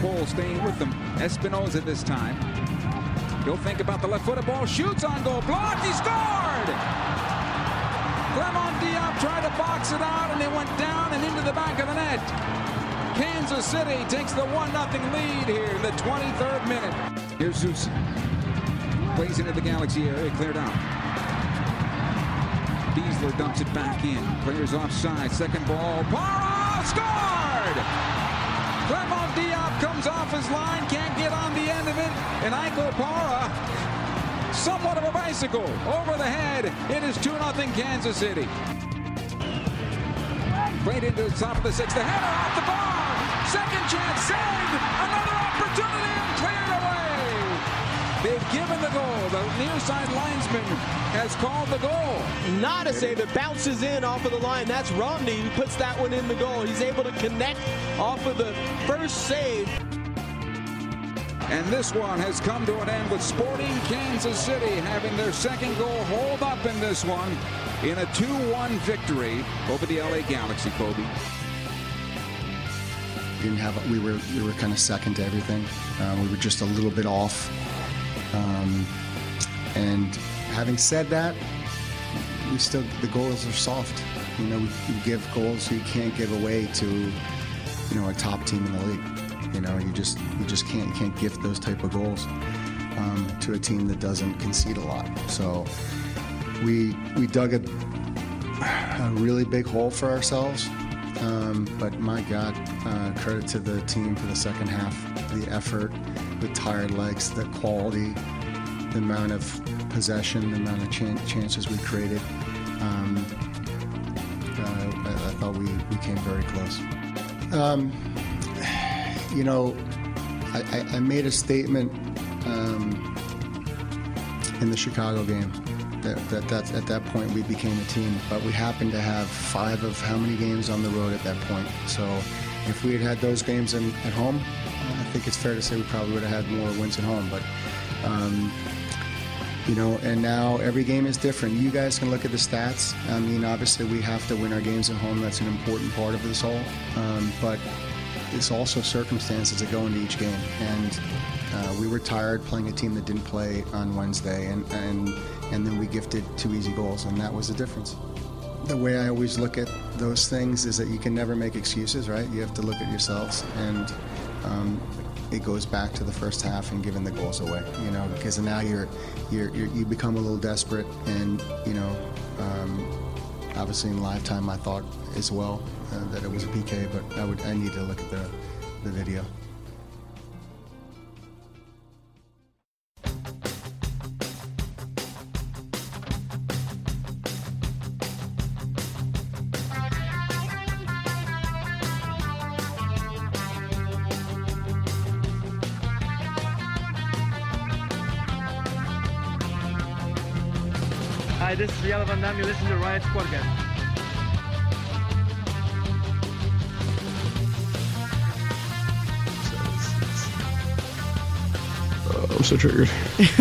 Cole staying with them. Espinoza this time. He'll think about the left-footed ball. Shoots on goal. Blocked. He scored! Clement Diop tried to box it out, and it went down and into the back of the net. Kansas City takes the 1-0 lead here in the 23rd minute. Here's Zusi. Plays into the Galaxy area. Cleared out. Besler dumps it back in. Players offside. Second ball. Para scored! Clement Diop comes off his line, can't get on the end of it, and Ike Opara, somewhat of a bicycle, over the head. It is 2-0 Kansas City. Played into the top of the sixth. The header off the bar. Second chance saved. Another opportunity and cleared away. They've given the goal. The near side linesman has called the goal. Not a save. It bounces in off of the line. That's Romney who puts that one in the goal. He's able to connect off of the first save. And this one has come to an end with Sporting Kansas City having their second goal hold up in this one in a 2-1 victory over the LA Galaxy, Kobe. didn't have we were we were kind of second to everything. Um, we were just a little bit off. Um, and having said that, we still the goals are soft. You know, we, we give goals you can't give away to you know a top team in the league. You know, you just you just can't you can't gift those type of goals um, to a team that doesn't concede a lot. So we we dug a, a really big hole for ourselves. Um, but my God, uh, credit to the team for the second half, the effort, the tired legs, the quality, the amount of possession, the amount of chan- chances we created. Um, uh, I, thought we, we came very close. Um, you know, I, I, I made a statement um, in the Chicago game that, that, that at that point we became a team, but we happened to have five of how many games on the road at that point. So if we had had those games in, at home, I think it's fair to say we probably would have had more wins at home. But um, you know, and now every game is different. You guys can look at the stats. I mean, obviously we have to win our games at home. That's an important part of this all. Um, but it's also circumstances that go into each game. And uh, we were tired playing a team that didn't play on Wednesday, and, and and then we gifted two easy goals, and that was the difference. The way I always look at those things is that you can never make excuses, right? You have to look at yourselves, and um, it goes back to the first half and giving the goals away, you know, because now you're, you're, you're you become a little desperate, and you know, um, obviously in live time I thought as well uh, that it was a PK, but I would I need to look at the the video. This is Riala Van Damme. You listen to Riot Podcast. Uh, I'm so triggered.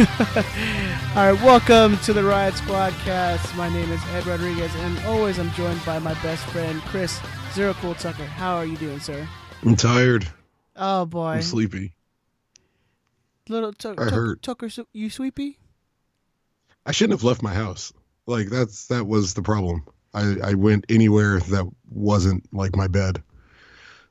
All right, welcome to the Riot Squadcast. My name is Ed Rodriguez, and always I'm joined by my best friend Chris Zero Cool Tucker. How are you doing, sir? I'm tired. Oh boy, I'm sleepy. little Tuck- I Tuck- hurt. Tucker, you sleepy? I shouldn't have left my house. Like that's that was the problem. I, I went anywhere that wasn't like my bed.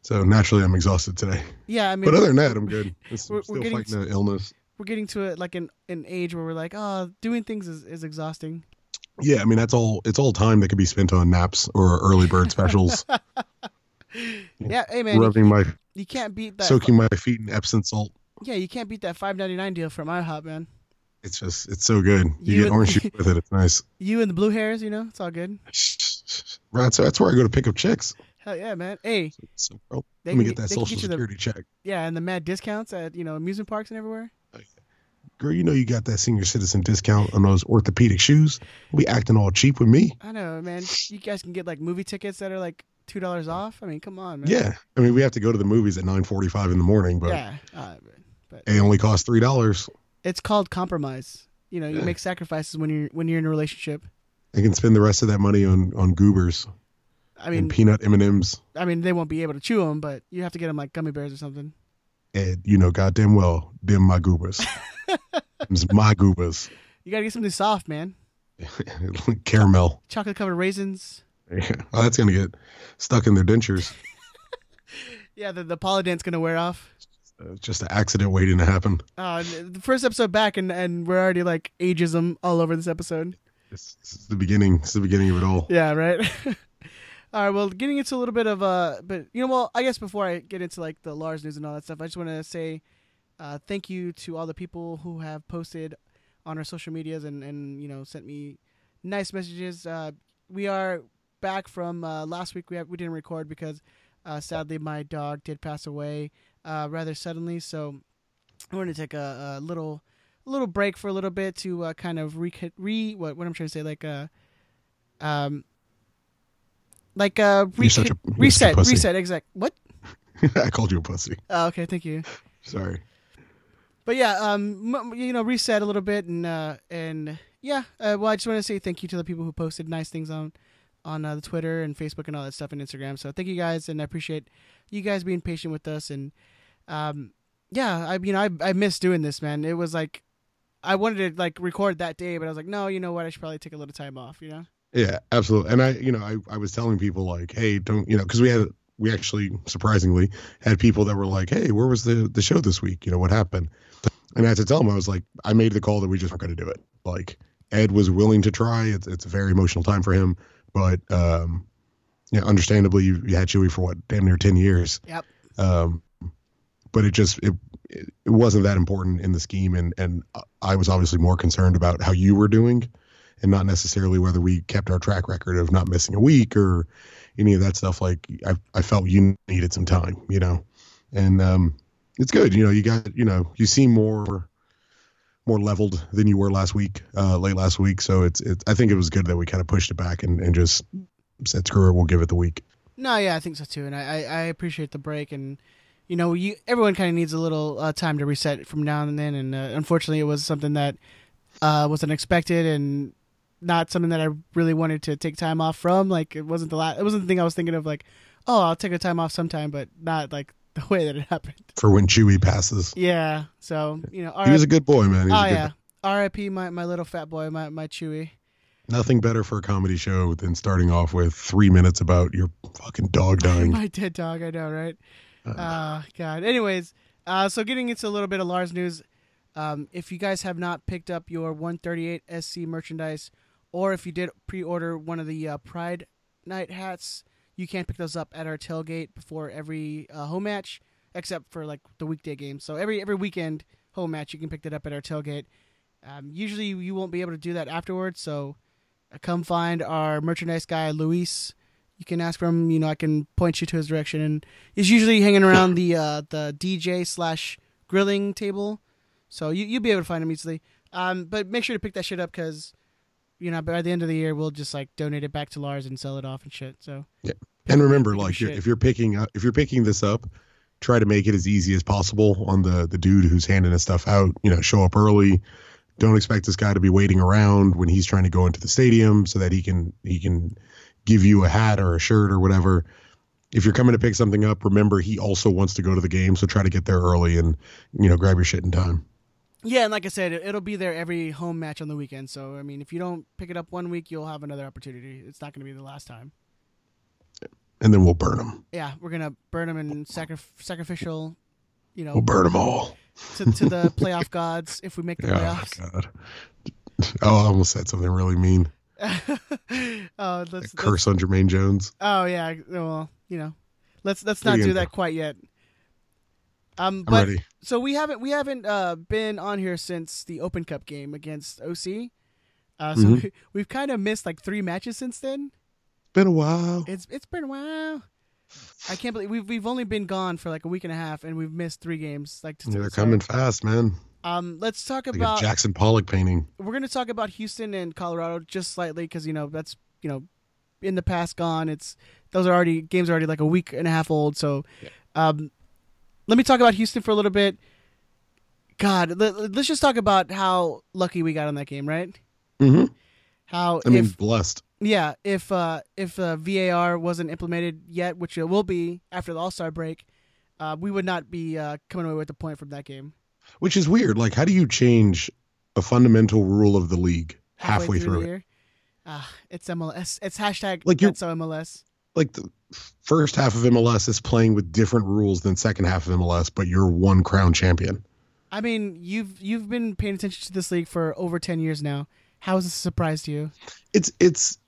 So naturally I'm exhausted today. Yeah, I mean, But other than that, I'm good. It's, We're- I'm still we're getting fighting an illness. we're getting to it like an an age where we're like, oh, doing things is, is exhausting. Yeah, I mean that's all it's all time that could be spent on naps or early bird specials. Yeah, hey man, you, rubbing my you can't beat that. soaking my feet in Epsom salt. yeah, you can't beat that five ninety nine deal from IHOP, man. It's just it's so good. You, You get orange juice with it. It's nice. You and the blue hairs, you know, it's all good. Right, so that's where I go to pick up chicks. Hell yeah, man. Hey, So, bro, They let me get that social get you the- security check. yeah, and the mad discounts at you know amusement parks and everywhere. Girl, you know you got that senior citizen discount on those orthopedic shoes. We acting all cheap with me. I know, man. You guys can get like movie tickets that are like two dollars off. I mean, come on, man. Yeah, I mean we have to go to the movies at nine forty-five in the morning, but yeah. Uh, but they only costs three dollars. It's called compromise. You know, you Yeah. make sacrifices when you're when you're in a relationship. I can spend the rest of that money on on goobers I and mean, peanut M and M's. I mean, they won't be able to chew them, but you have to get them like gummy bears or something. Ed, you know goddamn well, them my goobers. Them's my goobers. You gotta get something soft, man. Caramel. Chocolate covered raisins. Yeah. Oh, that's gonna get stuck in their dentures. Yeah, the the polydent's gonna wear off. Uh, just an accident waiting to happen. Uh, the first episode back, and, and we're already like ageism all over this episode. It's, is the beginning. It's the beginning of it all. Yeah, right. all right. Well, getting into a little bit of uh, but you know, well, I guess before I get into like the Lars news and all that stuff, I just want to say uh, thank you to all the people who have posted on our social medias and and you know sent me nice messages. Uh, we are back from uh, last week. We have, we didn't record because uh, sadly my dog did pass away uh, rather suddenly. So we're going to take a, a little a little break for a little bit to uh, kind of re, re what what I'm trying to say like uh um like uh re- a- you're a reset reset exact what I called you a pussy. oh, okay thank you Sorry. but yeah um m- you know reset a little bit and uh and yeah uh, well I just want to say thank you to the people who posted nice things on on uh, the Twitter and Facebook and all that stuff and Instagram so thank you guys and I appreciate you guys being patient with us and um yeah I you know I I miss doing this man it was like I wanted to like record that day but I was like no you know what I should probably take a little time off you know Yeah, absolutely. And I, you know, I, I was telling people like, hey, don't, you know, because we had, we actually surprisingly had people that were like, hey, where was the the show this week? You know, what happened? And I had to tell them, I was like, I made the call that we just weren't going to do it. Like, Ed was willing to try. It's it's a very emotional time for him, but um, yeah, understandably, you, you had Chewy for what, damn near ten years. Yep. Um, but it just it it it wasn't that important in the scheme, and and I was obviously more concerned about how you were doing and not necessarily whether we kept our track record of not missing a week or any of that stuff. Like I, I felt you needed some time, you know, and um, it's good. You know, you got, you know, you seem more, more leveled than you were last week, uh, late last week. So it's, it's, I think it was good that we kind of pushed it back and, and just said, screw it, we'll give it the week. No, yeah, I think so too, and I, I, appreciate the break, and you know, you everyone kind of needs a little uh, time to reset from now and then, and uh, unfortunately, it was something that uh, was unexpected and not something that I really wanted to take time off from. Like, it wasn't the last, it wasn't the thing I was thinking of. Like, oh, I'll take a time off sometime, but not like the way that it happened. For when Chewy passes, Yeah, so you know, he was a good boy, man. Oh yeah, R.I.P. My my little fat boy, my my Chewy. Nothing better for a comedy show than starting off with three minutes about your fucking dog dying. My dead dog, I know, right? Uh, God. Anyways, uh, so getting into a little bit of Lars news. Um, if you guys have not picked up your 138 SC merchandise, or if you did pre-order one of the uh, Pride Night hats, you can't pick those up at our tailgate before every uh, home match, except for like the weekday games. So every every weekend home match, you can pick that up at our tailgate. Um, usually, you won't be able to do that afterwards. So uh, come find our merchandise guy, Luis. You can ask for him. You know, I can point you to his direction, and he's usually hanging around the uh, the DJ slash grilling table. So you you'll be able to find him easily. Um, but make sure to pick that shit up because, you know, by the end of the year, we'll just like donate it back to Lars and sell it off and shit. So yeah, And remember, like you're, if you're picking up, if you're picking this up, try to make it as easy as possible on the the dude who's handing his stuff out. You know, show up early. Don't expect this guy to be waiting around when he's trying to go into the stadium so that he can he can give you a hat or a shirt or whatever. If you're coming to pick something up, remember he also wants to go to the game, so try to get there early and you know grab your shit in time. Yeah, and like I said, it, it'll be there every home match on the weekend. So I mean, if you don't pick it up one week, you'll have another opportunity. It's not going to be the last time. And then we'll burn them. Yeah, we're gonna burn them in sacri- sacrificial, you know, We'll burn them all. to, to the playoff gods if we make the Oh playoffs. God. Oh, I almost said something really mean. oh, let's, let's Curse on Jermaine Jones. Oh yeah, well, you know, let's let's not do that quite yet. Um, I'm but ready. so we haven't we haven't uh been on here since the Open Cup game against OC. Uh, so Mhm. we, we've kind of missed like three matches since then. Been a while. It's it's been a while. I can't believe we've we've only been gone for like a week and a half, and we've missed three games. Like to, Yeah, they're so, coming fast, man. Um, let's talk Like about a Jackson Pollock painting. we're going to talk about Houston and Colorado just slightly because you know that's you know in the past gone. It's those are already games are already like a week and a half old. So, um, let me talk about Houston for a little bit. God, let, us just talk about how lucky we got on that game, right? Mm-hmm. How I mean, if blessed. yeah if uh, if uh, VAR wasn't implemented yet, which it will be after the All Star break, uh, we would not be uh, coming away with a point from that game. Which is weird. Like, how do you change a fundamental rule of the league halfway, through, the it? Ah, it's MLS. It's hashtag Like, you're- that's so MLS. Like the first half of MLS is playing with different rules than second half of MLS, but you're one crown champion. I mean, you've you've been paying attention to this league for over ten years now. How is this a surprise to you? It's it's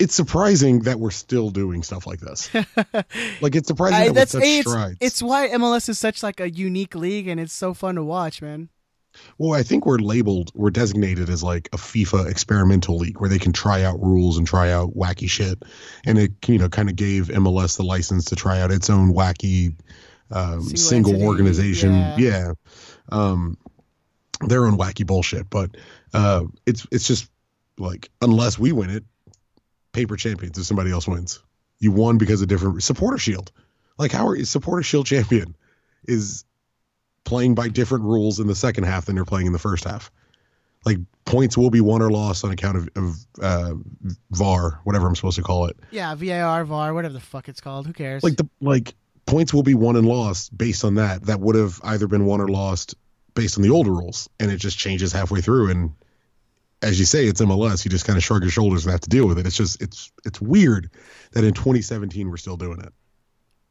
it's surprising that we're still doing stuff like this. like it's surprising I- that that's such it's, strides. it's why MLS is such like a unique league, and it's so fun to watch, man. Well, I think we're labeled, we're designated as like a FIFA experimental league where they can try out rules and try out wacky shit. And it, you know, kind of gave MLS the license to try out its own wacky um, Single single, entity, organization. yeah. Yeah. Um, their own wacky bullshit. But uh, it's it's just like, unless we win it, paper champions if somebody else wins. You won because of different supporter shield. Like, how are supporter shield champion is playing by different rules in the second half than they're playing in the first half. Like points will be won or lost on account of, of uh, VAR, whatever I'm supposed to call it. Yeah, VAR, VAR, whatever the fuck it's called. Who cares? Like the like points will be won and lost based on that. That would have either been won or lost based on the older rules, and it just changes halfway through. And as you say, it's MLS. You just kind of shrug your shoulders and have to deal with it. It's just it's it's weird that in 2017 we're still doing it.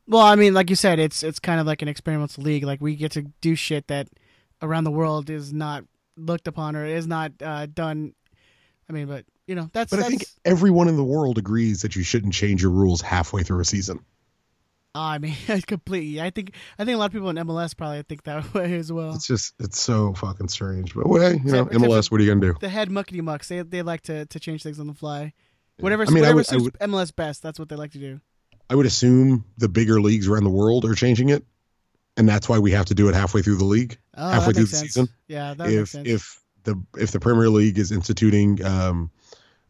Well, I mean, like you said, it's it's kind of like an experimental league. Like we get to do shit that around the world is not looked upon or is not uh, done. I mean, but you know, that's But that's. I think everyone in the world agrees that you shouldn't change your rules halfway through a season. I mean, completely. I think I think a lot of people in MLS probably think that way as well. It's just it's so fucking strange. But well, hey, you know, MLS, what are you gonna do? The head muckety mucks. They they like to, to change things on the fly. Whatever, I mean, I whatever would- I suits would- MLS best, that's what they like to do. I would assume the bigger leagues around the world are changing it, and that's why we have to do it halfway through the league. Oh, halfway through the sense. season. Yeah, that makes if sense. if the if the Premier League is instituting um,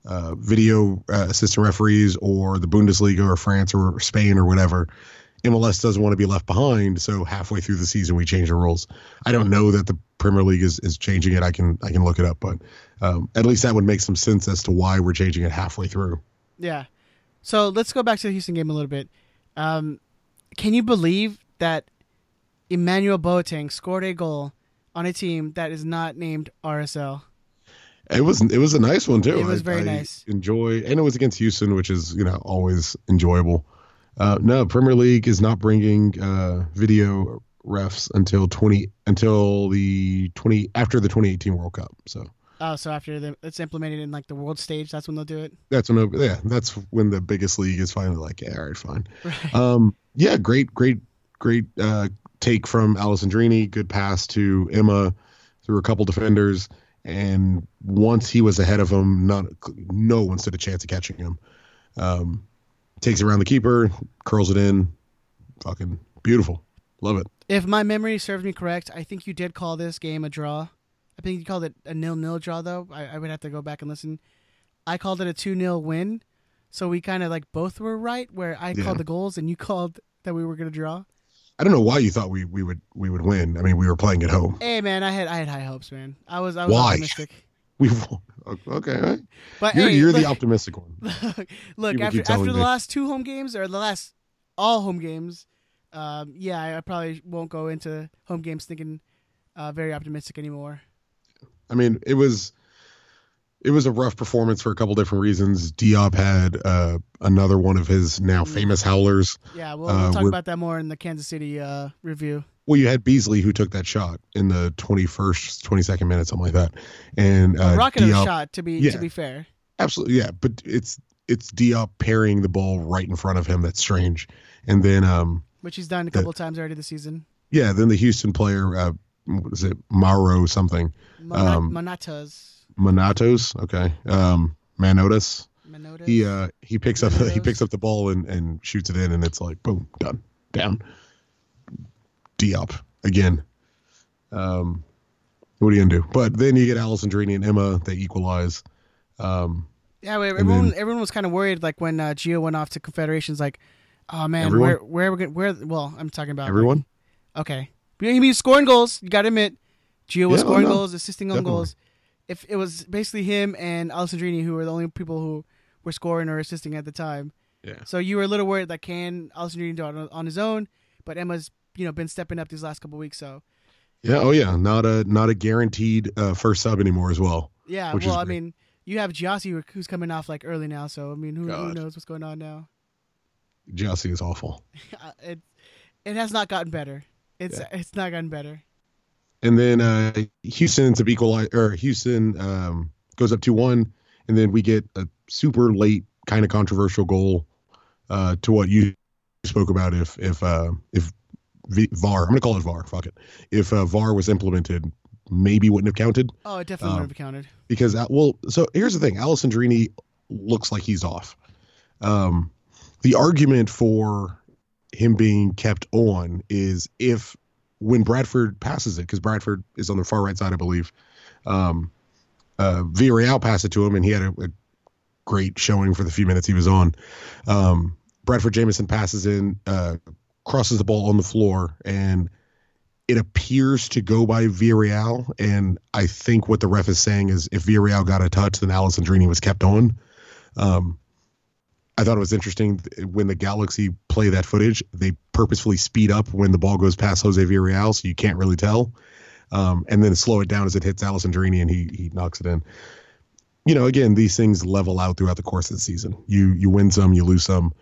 uh, video uh, assistant referees, or the Bundesliga, or France, or Spain, or whatever, MLS doesn't want to be left behind. So halfway through the season, we change the rules. I don't know that the Premier League is, is changing it. I can I can look it up, but um, at least that would make some sense as to why we're changing it halfway through. Yeah. So let's go back to the Houston game a little bit. Um, can you believe that Emmanuel Boateng scored a goal on a team that is not named RSL? It was it was a nice one too. It was I- very I nice. Enjoy, and it was against Houston, which is you know always enjoyable. Uh, no, Premier League is not bringing uh, video refs until twenty until the twenty after the twenty eighteen World Cup. So Oh, so after the, it's implemented in like the world stage, that's when they'll do it. that's when yeah that's when the biggest league is finally like yeah all right fine. Right. Um, yeah, great, great, great uh, take from Alessandrini. Good pass to Emma through a couple defenders, and once he was ahead of him, not no one stood a chance of catching him. Um, takes it around the keeper, curls it in, fucking beautiful. Love it. If my memory serves me correct, I think you did call this game a draw. I think you called it a nil-nil draw, though. I, I would have to go back and listen. I called it a 2 0 win. So we kind of like both were right, where I Yeah. called the goals and you called that we were going to draw. I don't know why you thought we, we would we would win. I mean, we were playing at home. Hey, man, I had I had high hopes, man. I was I was Why? optimistic. We won. okay. right. But You're hey, you're look, the optimistic one. look People after after the last two home games or the last all home games, um, yeah, I, I probably won't go into home games thinking uh, very optimistic anymore. I mean, it was it was a rough performance for a couple different reasons. Diop had uh, another one of his now famous howlers. Yeah, we'll, Uh, we'll talk we're- about that more in the Kansas City uh, review. Well, you had Beasley who took that shot in the 21st, 22nd minute, something like that. And uh, A rocket Diop, shot, to be yeah. to be fair. absolutely, yeah. But it's it's Diop parrying the ball right in front of him. That's strange. And then, um, Which he's done a The- couple times already this season. yeah, then the Houston player, uh, what is it, Maro something, Monat- Um, Manatas. Manatos, okay, um, Manotas. Manotas. he uh he picks up he picks up the ball and and shoots it in and it's like boom done down Diop again um what are you gonna do but then you get Alessandrini and Emma they equalize um Yeah, everyone then- everyone was kind of worried, like when uh, Gio went off to Confederations, like, oh man, Everyone? where where are we gonna, where? Well, I'm talking about like- everyone okay, he was scoring goals. You got to admit, Gio was Yeah, scoring no. goals, assisting on Definitely. goals. If it was basically him and Alessandrini who were the only people who were scoring or assisting at the time, Yeah. So you were a little worried that can Alessandrini do it on, on his own, but Emma's you know been stepping up these last couple weeks. So Yeah. Oh yeah. Not a not a guaranteed uh, first sub anymore as well. yeah, well I mean you have Gyasi who's coming off like early now. So I mean who, who knows what's going on now? Gyasi is awful. Uh, it it has not gotten better. It's Yeah. it's not gotten better. And then uh, Houston ends up or Houston um, goes up two one, and then we get a super late kind of controversial goal uh, to what you spoke about. If if uh, if v- VAR, I'm gonna call it VAR. Fuck it. If uh, VAR was implemented, maybe wouldn't have counted Oh, it definitely Um, would have counted. because uh, well, so here's the thing: Alessandrini looks like he's off. Um, the argument for him being kept on is if when Bradford passes it, because Bradford is on the far right side, I believe. Um, uh, Villarreal passed it to him, and he had a, a great showing for the few minutes he was on. Um, Bradford Jamieson passes in, uh, crosses the ball on the floor, and it appears to go by Villarreal. And I think what the ref is saying is if Villarreal got a touch, then Alessandrini was kept on. Um, I thought it was interesting when the Galaxy play that footage, they purposefully speed up when the ball goes past Jose Villarreal, so you can't really tell. Um, and then slow it down as it hits Alessandrini and he he knocks it in. You know, again, these things level out throughout the course of the season. You you win some, you lose some.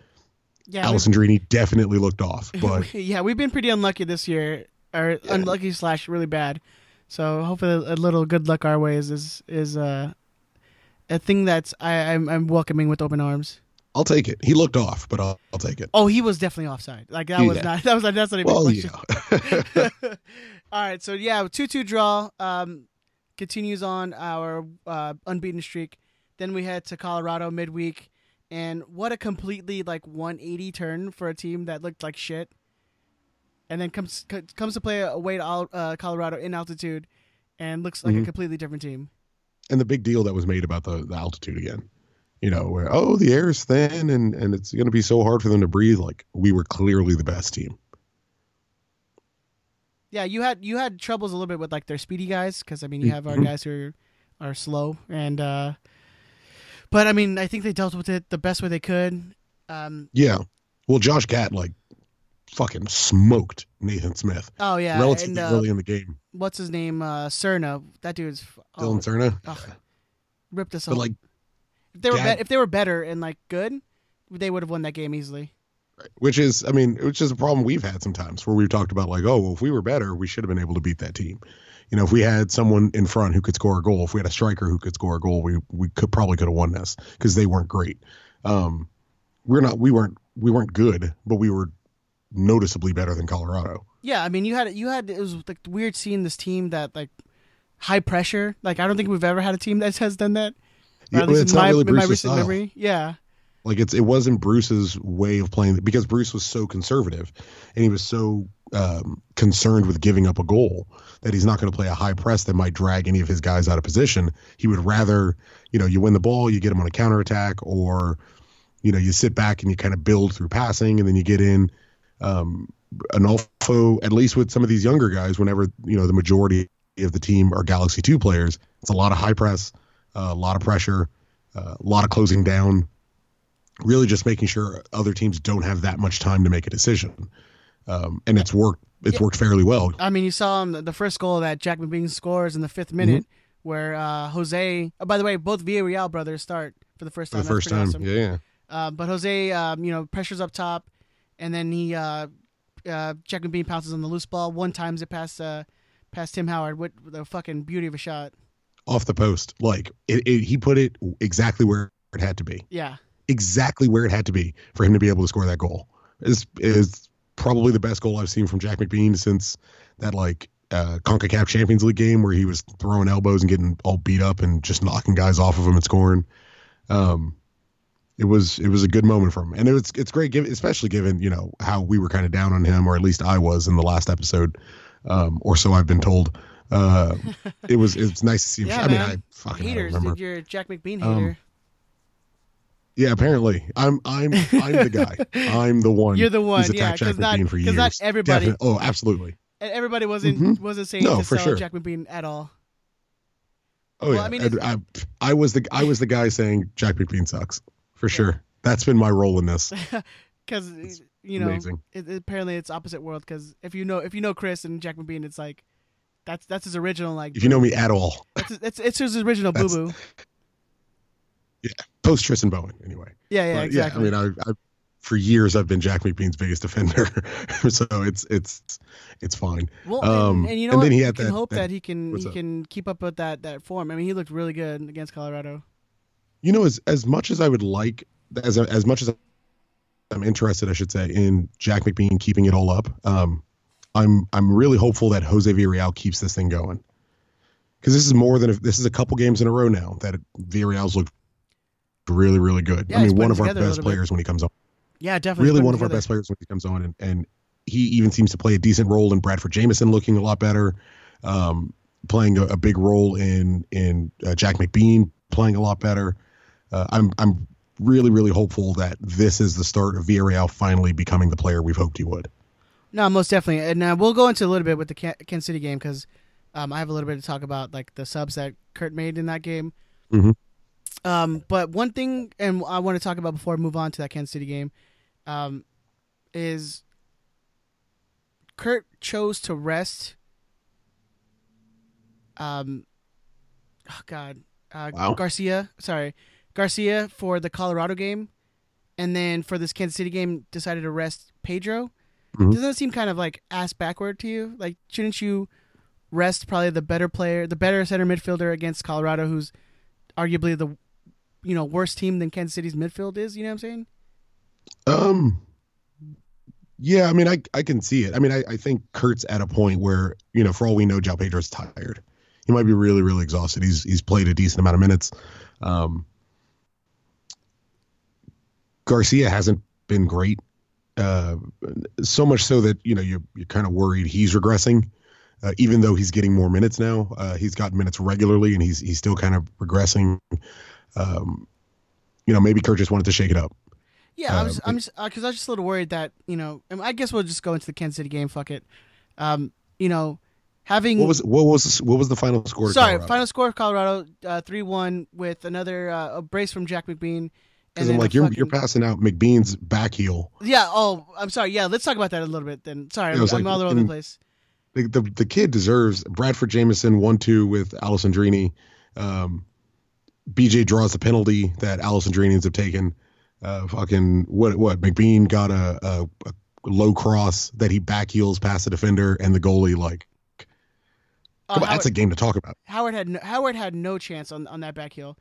Yeah, Alessandrini definitely looked off, but yeah, we've been pretty unlucky this year, or unlucky slash really bad. So hopefully, a little good luck our way is is, is uh, a thing that's I, I'm I'm welcoming with open arms. I'll take it. He looked off, but I'll, I'll take it. Oh, he was definitely offside. Like that was not that was that's not even a Well, question. yeah. All right, so yeah, two two draw. Um, continues on our uh, unbeaten streak. Then we head to Colorado midweek, and what a completely like 180 turn for a team that looked like shit. And then comes co- comes to play away to uh, Colorado in altitude, and looks like a Mhm. completely different team. and the big deal that was made about the, the altitude again. You know, where oh the air is thin and and it's going to be so hard for them to breathe. Like we were clearly the best team. Yeah, you had you had troubles a little bit with like their speedy guys because I mean you have our Mhm. guys who are, are slow and uh, but I mean I think they dealt with it the best way they could. Um, Yeah. Well, Josh Gatt like fucking smoked Nathan Smith oh yeah, relatively and uh, early in the game. what's his name? Uh, Serna. That dude's oh, Dillon Serna. ugh, ripped us But off. like, if they were Gad- be- if they were better and like good, they would have won that game easily. Right. which is, I mean, which is a problem we've had sometimes where we've talked about like, oh, well, if we were better, we should have been able to beat that team. You know, if we had someone in front who could score a goal, if we had a striker who could score a goal, we we could probably could have won this because they weren't great. Um, we're not, we weren't, we weren't good, but we were noticeably better than Colorado. Yeah, I mean you had you had it was like weird seeing this team that like high pressure. Like I don't think we've ever had a team that has done that. Yeah, it's not my, really Bruce's style. memory. Yeah. Like it's it wasn't Bruce's way of playing because Bruce was so conservative and he was so um, concerned with giving up a goal that he's not going to play a high press that might drag any of his guys out of position. He would rather, you know, you win the ball, you get him on a counterattack, or you know, you sit back and you kind of build through passing, and then you get in. Um, Onalfo, at least with some of these younger guys, whenever you know the majority of the team are Galaxy Two players, it's a lot of high press, a lot of pressure, uh, a lot of closing down really just making sure other teams don't have that much time to make a decision. Um, and it's worked. It's Yeah. worked fairly well. I mean, you saw him the first goal that Jack McBean scores in the fifth minute, Mm-hmm. where uh, Jose. Oh, by the way, both Villarreal brothers start for the first For time. the first time, awesome. yeah, Uh, but Jose, um, you know, pressures up top, and then he uh, uh, Jack McBean pounces on the loose ball. One times it past uh, past Tim Howard. What the fucking beauty of a shot! Off the post, like it, it, he put it exactly where it had to be, Yeah, exactly where it had to be for him to be able to score that goal. Is is probably the best goal I've seen from Jack McBean since that like uh, Concacaf Champions League game where he was throwing elbows and getting all beat up and just knocking guys off of him and scoring. Um, it was it was a good moment for him, and it was it's great, given, especially given you know how we were kind of down on him, or at least I was in the last episode, um, or so I've been told. Uh, it was it's nice to see him. yeah, I mean. I fucking I haters, remember. dude, you're a Jack McBean Um. Yeah, apparently I'm I'm I'm the guy. I'm the one. You're the one, who's yeah, Jack not- McBean for 'cause years. not everybody- Definite- oh, absolutely. and everybody wasn't Mhm. wasn't saying No, to sell sure. Jack McBean at all. Oh Well, yeah. I I, mean, I, I was the I was the guy saying Jack McBean sucks for sure. That's been my role in this. because you know it, it- apparently it's opposite world. Because if you know if you know Chris and Jack McBean, it's like that's that's his original like. If you know me at all, it's it's, it's his original boo boo. post Tristan Bowen anyway. Yeah, yeah, But, exactly. Yeah, I mean, I, I for years I've been Jack McBean's biggest defender, so it's it's it's fine. well, um, and, and you know and what? then he had that- hope that- that, he can he up? can keep up with that that form. I mean, he looked really good against Colorado. You know, as as much as I would like, as as much as I'm interested, I should say, in Jack McBean keeping it all up. Um, I'm I'm really hopeful that Jose Villarreal keeps this thing going, because this is more than a, this is a couple games in a row now that Villarreal's looked really really good. Yeah, I mean, one of our best players when he comes on. Yeah, definitely. really one of our best players when he comes on, and, and he even seems to play a decent role in Bradford Jamieson looking a lot better, um, playing a, a big role in in uh, Jack McBean playing a lot better. Uh, I'm I'm really really hopeful that this is the start of Villarreal finally becoming the player we've hoped he would. No, most definitely. And uh, we'll go into a little bit with the Kansas City game because um, I have a little bit to talk about, like the subs that Curt made in that game. Mhm. Um, but one thing, and I want to talk about before I move on to that Kansas City game, um, is Curt chose to rest. Um, oh God, uh, Wow. Garcia. Sorry, Garcia for the Colorado game, and then for this Kansas City game, decided to rest Pedro. Mhm. Doesn't that seem kind of like ass backward to you? Like, shouldn't you rest probably the better player, the better center midfielder against Colorado, who's arguably the you know worst team than Kansas City's midfield is? You know what I'm saying? Um. Yeah, I mean, I I can see it. I mean, I, I think Curt's at a point where you know, for all we know, João Pedro's tired. He might be really really exhausted. He's he's played a decent amount of minutes. Um. Garcia hasn't been great. Uh, so much so that you know you're you're kind of worried he's regressing. Uh, even though he's getting more minutes now, uh, he's got minutes regularly, and he's he's still kind of regressing. Um, you know, maybe Curt just wanted to shake it up. Yeah, I Uh, was, I'm just because I was just a little worried that you know. I, guess we'll just go into the Kansas City game. Fuck it. Um, you know, having What was what was what was the final score? sorry, Colorado? final score of Colorado three one with another uh, a brace from Jack McBean. Because I'm like, you're fucking- you're passing out McBean's back heel. Yeah. Oh, I'm sorry. Yeah, let's talk about that a little bit then. Sorry, Yeah, I'm, I'm like all over the place. The, the the kid deserves Bradford Jamieson one two with Alessandrini. Um, BJ draws the penalty that Alessandrini ends up taking. Uh, fucking what what McBean got a, a, a low cross that he back heels past the defender and the goalie like Uh, on, Howard, that's a game to talk about. Howard had no, Howard had no chance on, on that back heel.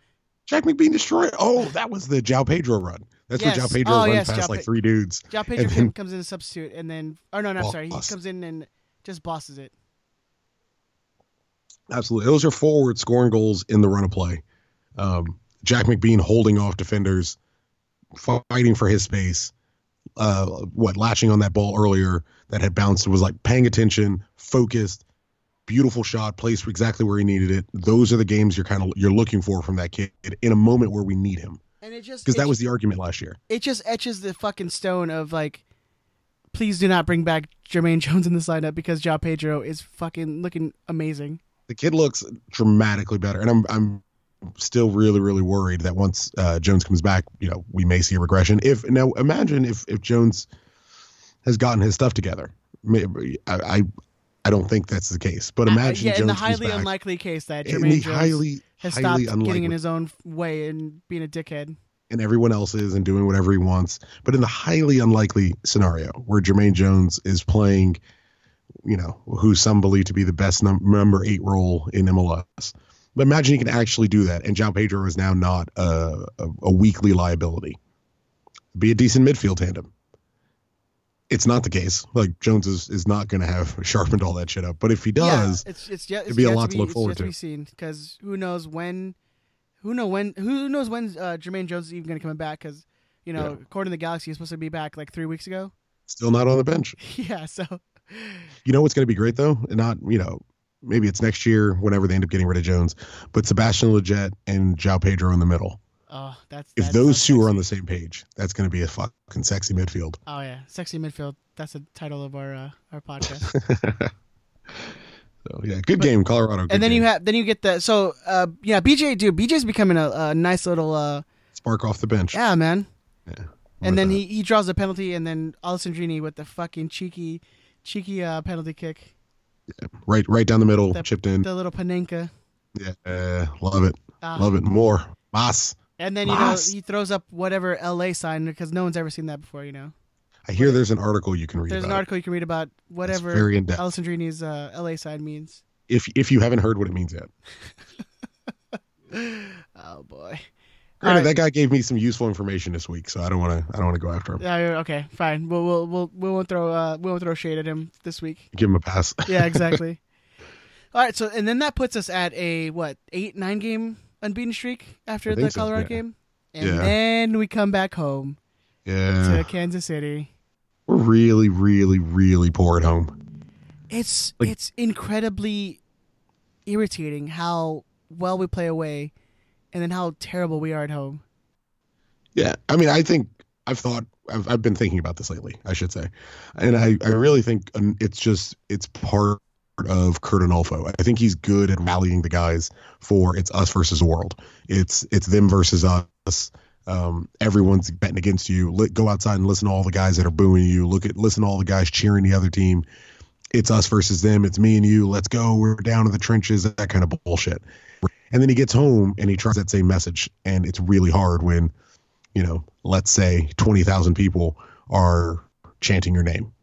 Jack McBean destroyed. Oh, that was the João Pedro run. That's where Yes. João Pedro Oh, runs yes, past João like Pe- three dudes. João Pedro then- comes in a substitute, and then oh no, no, I'm sorry, he comes in and just bosses it. Absolutely. Those are forward scoring goals in the run of play. Um, Jack McBean holding off defenders, fighting for his space. Uh, what latching on that ball earlier that had bounced was like paying attention, focused, beautiful shot, placed exactly where he needed it. Those are the games you're kind of you're looking for from that kid in a moment where we need him And it just because that was the argument last year. it just etches the fucking stone of like, please do not bring back Jermaine Jones in this lineup because João Pedro is fucking looking amazing. the kid looks dramatically better, and I'm I'm still really really worried that once uh, Jones comes back, you know, we may see a regression. If now imagine if if Jones has gotten his stuff together, Maybe- I I, I don't think that's the case, but Uh, imagine yeah, Jones in the highly back. unlikely case that in Jermaine Jones highly has highly stopped getting in his own way and being a dickhead. and everyone else is and doing whatever he wants. But in the highly unlikely scenario where Jermaine Jones is playing, you know, who some believe to be the best num- number eight role in MLS. But imagine he can actually do that, and João Pedro is now not a, a, a weekly liability. Be a decent midfield tandem. It's not the case. Like Jones is, is not going to have sharpened all that shit up. But if he does, yeah, it's it's yet it's be a lot to to look forward to be seen because who knows when, who know when who knows when uh, Jermaine Jones is even going to come back because you know Yeah. according to the Galaxy he's supposed to be back like three weeks ago. still not on the bench. yeah, so You know what's going to be great though, and not you know maybe it's next year whenever they end up getting rid of Jones, but Sebastian Lletget and João Pedro in the middle. Oh that's If that those two are on the same page, that's going to be a fucking sexy midfield. oh yeah, sexy midfield. That's the title of our uh, our podcast. So yeah, good game, Colorado. Good and then you have then you get the so uh yeah BJ dude BJ's becoming a, a nice little uh spark off the bench. yeah man Yeah. And then But, uh, he, he draws a penalty, and then Alessandrini with the fucking cheeky, cheeky uh, penalty kick, right right down the middle, the, chipped in. the little panenka. Yeah, uh, love it, Ah. love it more. Mas. And then you know he throws up whatever LA sign because no one's ever seen that before. You know, I hear there's an article you can read. there's an about it. article you can read about whatever. Alessandrini's uh, LA sign means. If if you haven't heard what it means yet. Oh boy. Granted, Alright. that guy gave me some useful information this week, so I don't want to. I don't want to go after him. Yeah. yeah, Okay. Fine. We'll we'll we'll we won't throw uh we won't throw shade at him this week. Give him a pass. Yeah. Exactly. All right. So and then that puts us at a what eight nine game unbeaten streak after the so, Colorado yeah. game, and Yeah. then we come back home to Kansas City. we're really, really, really poor at home. It's Like- it's incredibly irritating how well we play away, and then how terrible we are at home. Yeah, I mean, I think I've thought I've, I've been thinking about this lately. I should say, and I I really think um, it's just it's part of Curt Onalfo. I think he's good at rallying the guys for it's us versus world. It's it's them versus us. Um, everyone's betting against you. Go outside and listen to all the guys that are booing you. Look at listen to all the guys cheering the other team. It's us versus them. It's me and you. Let's go. We're down in the trenches. That kind of bullshit. And then he gets home and he tries that same message, and it's really hard when you know, let's say 20,000 people are chanting your name.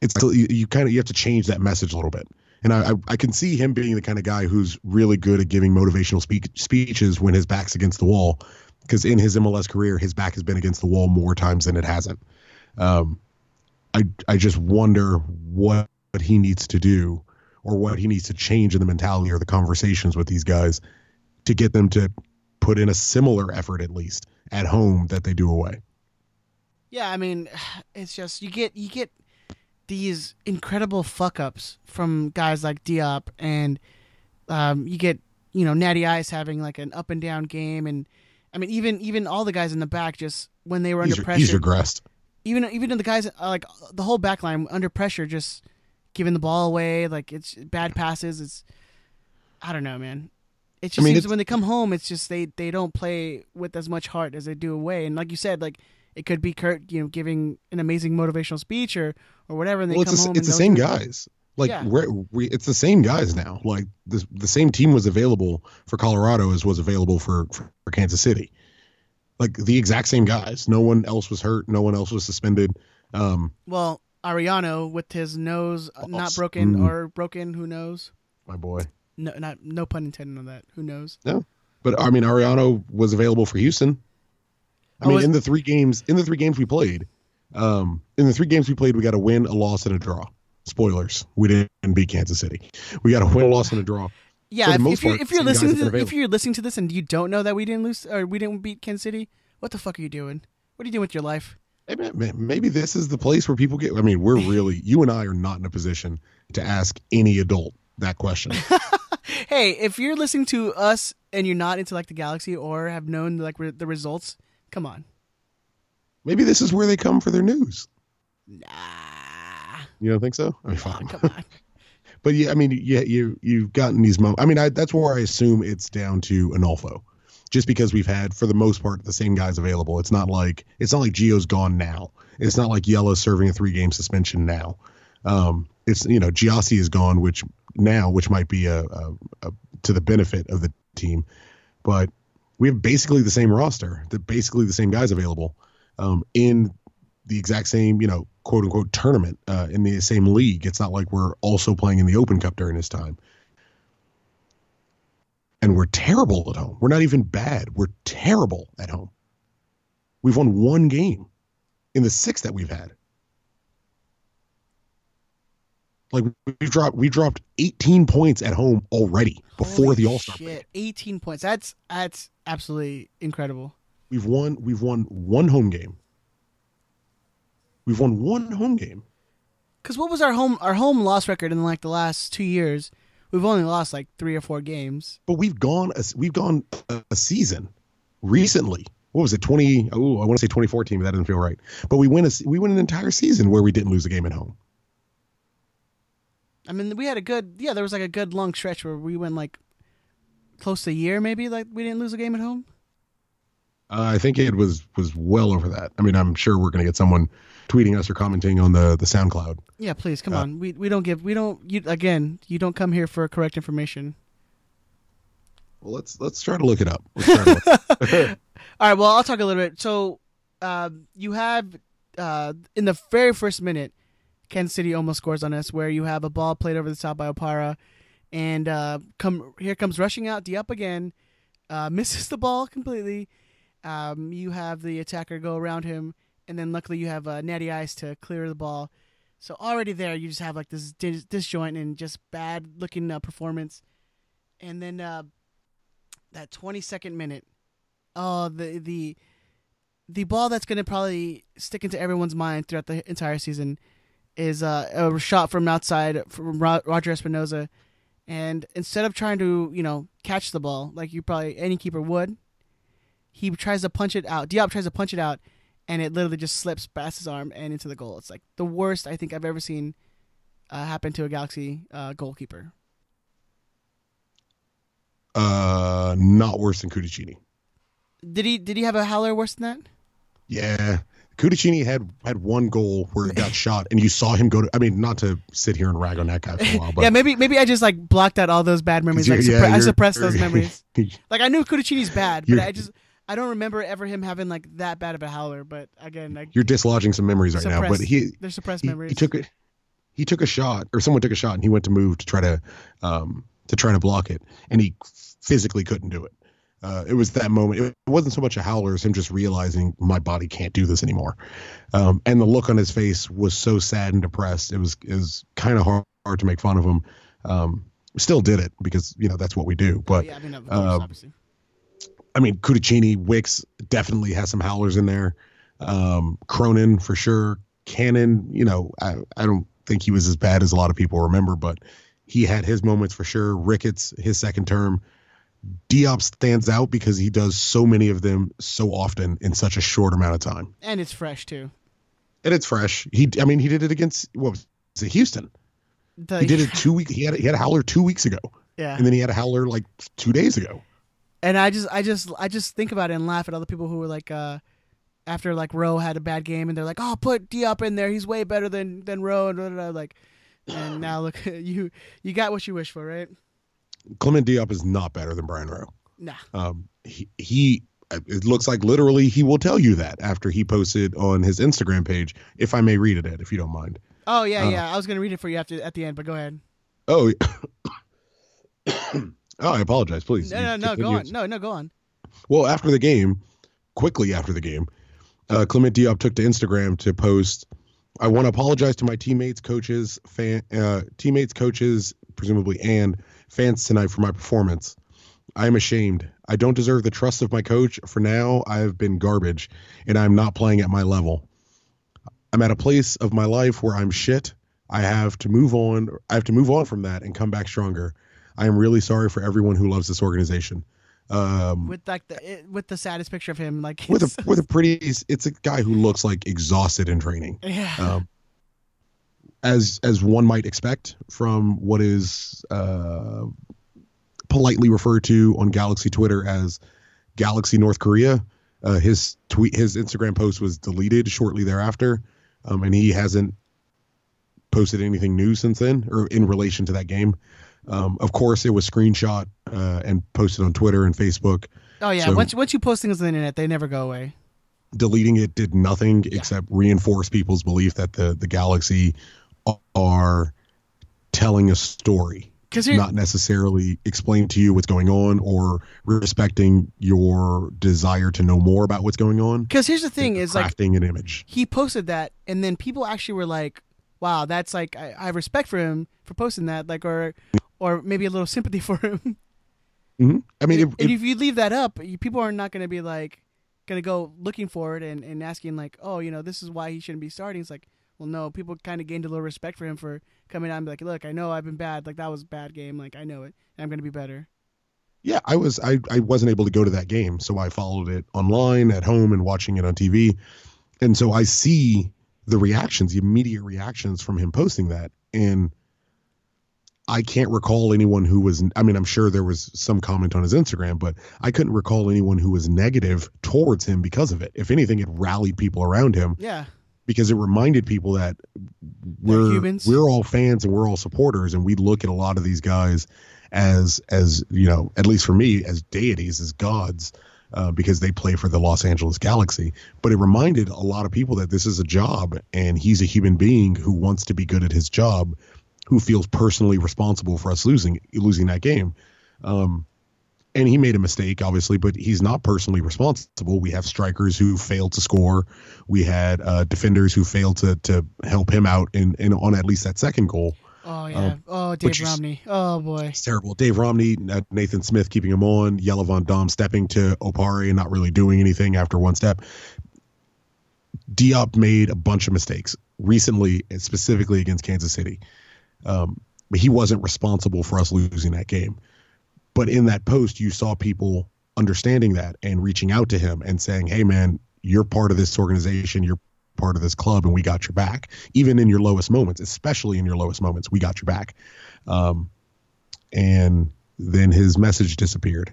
It's you, you kind of you have to change that message a little bit. And I, I I can see him being the kind of guy who's really good at giving motivational speak, speeches when his back's against the wall, because in his MLS career, his back has been against the wall more times than it hasn't. Um, I I just wonder what he needs to do, or what he needs to change in the mentality or the conversations with these guys, to get them to put in a similar effort at least at home that they do away. Yeah, I mean, it's just you get you get these incredible fuck ups from guys like Diop, and um, you get you know Natty Ice having like an up and down game, and I mean even even all the guys in the back just when they were He's, under pressure, he's regressed. even even the guys uh, like the whole back line under pressure, just giving the ball away, like it's bad passes. It's I don't know, man. It just I mean, seems when they come home, it's just they they don't play with as much heart as they do away. And like you said, like it could be Curt, you know, giving an amazing motivational speech or or whatever, and they Well, come it's the, home. it's the same guys. Like Yeah. we're, we, it's the same guys now. Like the the same team was available for Colorado as was available for, for for Kansas City. Like the exact same guys. No one else was hurt. No one else was suspended. Um, Well, Ariano with his nose uh, not broken mm. or broken, who knows? my boy. No, not no pun intended on that. Who knows? No, but I mean, Ariano was available for Houston. I Oh, mean, was- in the three games, in the three games we played, um, in the three games we played, we got a win, a loss, and a draw. Spoilers: we didn't beat Kansas City. We got a win, a loss, and a draw. Yeah, if, if you're part, if you're listening to if you're listening to this and you don't know that we didn't lose or we didn't beat Kansas City, what the fuck are you doing? What are you doing with your life? Hey, man, man, maybe this is the place where people get. I mean, we're really you and I are not in a position to ask any adult that question. Hey, if you're listening to us and you're not into like the Galaxy or have known like re- the results, come on. maybe this is where they come for their news. Nah, You don't think so? I mean, fine. come on. But yeah, I mean, yeah, you you've gotten these moments. I mean, I, that's where I assume it's down to Onalfo, just because we've had for the most part the same guys available. It's not like it's not like Gio's gone now. It's not like Jelle's serving a three game suspension now. Um, it's you know Gyasi is gone, which now which might be a, a, a to the benefit of the team, but we have basically the same roster. The basically the same guys available um, in the exact same, you know, quote unquote tournament uh, in the same league. It's not like we're also playing in the Open Cup during this time. And we're terrible at home. We're not even bad. We're terrible at home. We've won one game in the six that we've had. Like we've dropped we dropped 18 points at home already before Holy the All Star break. 18 points. That's that's absolutely incredible. We've won we've won one home game. We've won one home game. Because what was our home our home loss record in like the last two years? We've only lost like three or four games. but we've gone a, we've gone a, a season recently. What was it? Twenty? Oh, I want to say 2014, but that doesn't feel right. But we win a we win an entire season where we didn't lose a game at home. I mean, we had a good yeah. There was like a good long stretch where we went like close to a year, maybe like we didn't lose a game at home. Uh, I think it was was well over that. I mean, I'm sure we're going to get someone tweeting us or commenting on the the SoundCloud. Yeah, please come Uh, on. We we don't give we don't you again. You don't come here for correct information. Well, let's let's try to look it up. Let's try to look- All right. Well, I'll talk a little bit. So, um, you have uh, in the very first minute, Kansas City almost scores on us, where you have a ball played over the top by Opara, and uh, come here comes rushing out Diop again, uh, misses the ball completely. Um, you have the attacker go around him, and then luckily you have uh, Natty Ice to clear the ball. So already there, you just have like this dis- disjoint and just bad looking uh, performance, and then uh, that twenty second minute. Oh the the the ball that's going to probably stick into everyone's mind throughout the entire season is uh, a shot from outside from Ro- Roger Espinoza, and instead of trying to you know catch the ball like you probably any keeper would, he tries to punch it out. Diop tries to punch it out, and it literally just slips past his arm and into the goal. It's like the worst I think I've ever seen uh, happen to a Galaxy uh, goalkeeper. uh, not worse than Cudicini. Did he did he have a howler worse than that? Yeah. Cudicini had had one goal where he got shot, and you saw him go to. I mean, not to sit here and rag on that guy for a while, but yeah, maybe maybe I just like blocked out all those bad memories. Like suppre- yeah, I suppressed those memories. Like I knew Cudicini's bad, but I just I don't remember ever him having like that bad of a howler. But again, like you're dislodging some memories right now. But he they're suppressed he, memories. he took it. He took a shot, or someone took a shot, and he went to move to try to um, to try to block it, and he physically couldn't do it. Uh, it was that moment. It wasn't so much a howler as him just realizing my body can't do this anymore. Um, and the look on his face was so sad and depressed. It was it was kind of hard, hard to make fun of him. Um, still did it because you know that's what we do. But yeah, I mean, course, uh, obviously. I mean, Cudicini, Wicks definitely has some howlers in there. Um, Cronin for sure. Cannon, you know, I, I don't think he was as bad as a lot of people remember, but he had his moments for sure. Ricketts, his second term. Diop stands out because he does so many of them so often in such a short amount of time. And it's fresh too. And it's fresh. He, I mean, he did it against what was it, Houston? The- He did it two weeks. He had he had a howler two weeks ago, Yeah, and then he had a howler like two days ago. and I just I just I just think about it and laugh at other people who were like uh after like Rowe had a bad game and they're like oh put Diop in there he's way better than than Rowe and blah, blah, blah, like and now look you you got what you wish for right Clement Diop is not better than Brian Rowe. nah Um, he, he it looks like literally he will tell you that after he posted on his Instagram page. If I may read it, Ed, if you don't mind. oh yeah Uh, yeah I was gonna read it for you after at the end but go ahead Oh, oh, I apologize. Please. no no no go on no no go on Well, after the game, quickly after the game, uh, Clement Diop took to Instagram to post. I want to apologize to my teammates, coaches, fan, uh, teammates, coaches, presumably, and fans tonight for my performance. I am ashamed. I don't deserve the trust of my coach. For now, I have been garbage, and I'm not playing at my level. I'm at a place of my life where I'm shit. I have to move on. I have to move on from that and come back stronger. I am really sorry for everyone who loves this organization. Um, with like the it, with the saddest picture of him like with a with a pretty it's a guy who looks like exhausted in training yeah um, as as one might expect from what is uh, politely referred to on Galaxy Twitter as Galaxy North Korea. Uh, his tweet, his Instagram post was deleted shortly thereafter, um, and he hasn't posted anything new since then or in relation to that game. Um, of course, it was screenshot uh, and posted on Twitter and Facebook. oh yeah so- once once you post things on the internet they never go away deleting it did nothing except reinforce people's belief that the the galaxy are telling a story because not necessarily explain to you what's going on or respecting your desire to know more about what's going on. Because here's the thing is like crafting an image. he posted that and then people actually were like wow that's like I, I have respect for him for posting that like or or maybe a little sympathy for him. Mhm. i mean and, it, and it- if you leave that up you, people are not going to be like going to go looking for it and, and asking like oh you know this is why he shouldn't be starting. It's like well no people kind of gained a little respect for him for coming out and be like look i know i've been bad like that was a bad game like i know it and i'm going to be better yeah i was I, I wasn't able to go to that game so i followed it online at home and watching it on tv and so i see the reactions the immediate reactions from him posting that and I can't recall anyone who was. I mean, I'm sure there was some comment on his Instagram, but I couldn't recall anyone who was negative towards him because of it. If anything, it rallied people around him Yeah. Because it reminded people that we're humans. we're all fans and we're all supporters, and we look at a lot of these guys as as you know, at least for me, as deities, as gods. Uh, because they play for the Los Angeles Galaxy, but it reminded a lot of people that this is a job, and he's a human being who wants to be good at his job, who feels personally responsible for us losing losing that game. Um, and he made a mistake, obviously, but he's not personally responsible. We have strikers who failed to score. We had uh, defenders who failed to to help him out in, in on at least that second goal. Oh yeah. oh, Dave Romney. Oh boy. It's terrible. Dave Romney, Nathan Smith keeping him on, Jelle Van Damme stepping to Opara and not really doing anything after one step. Diop made a bunch of mistakes recently, and specifically against Kansas City. Um, but he wasn't responsible for us losing that game. But in that post, you saw people understanding that and reaching out to him and saying, "Hey, man, you're part of this organization. You're part of this club, and we got your back. Even in your lowest moments, especially in your lowest moments, we got your back." Um, and then his message disappeared,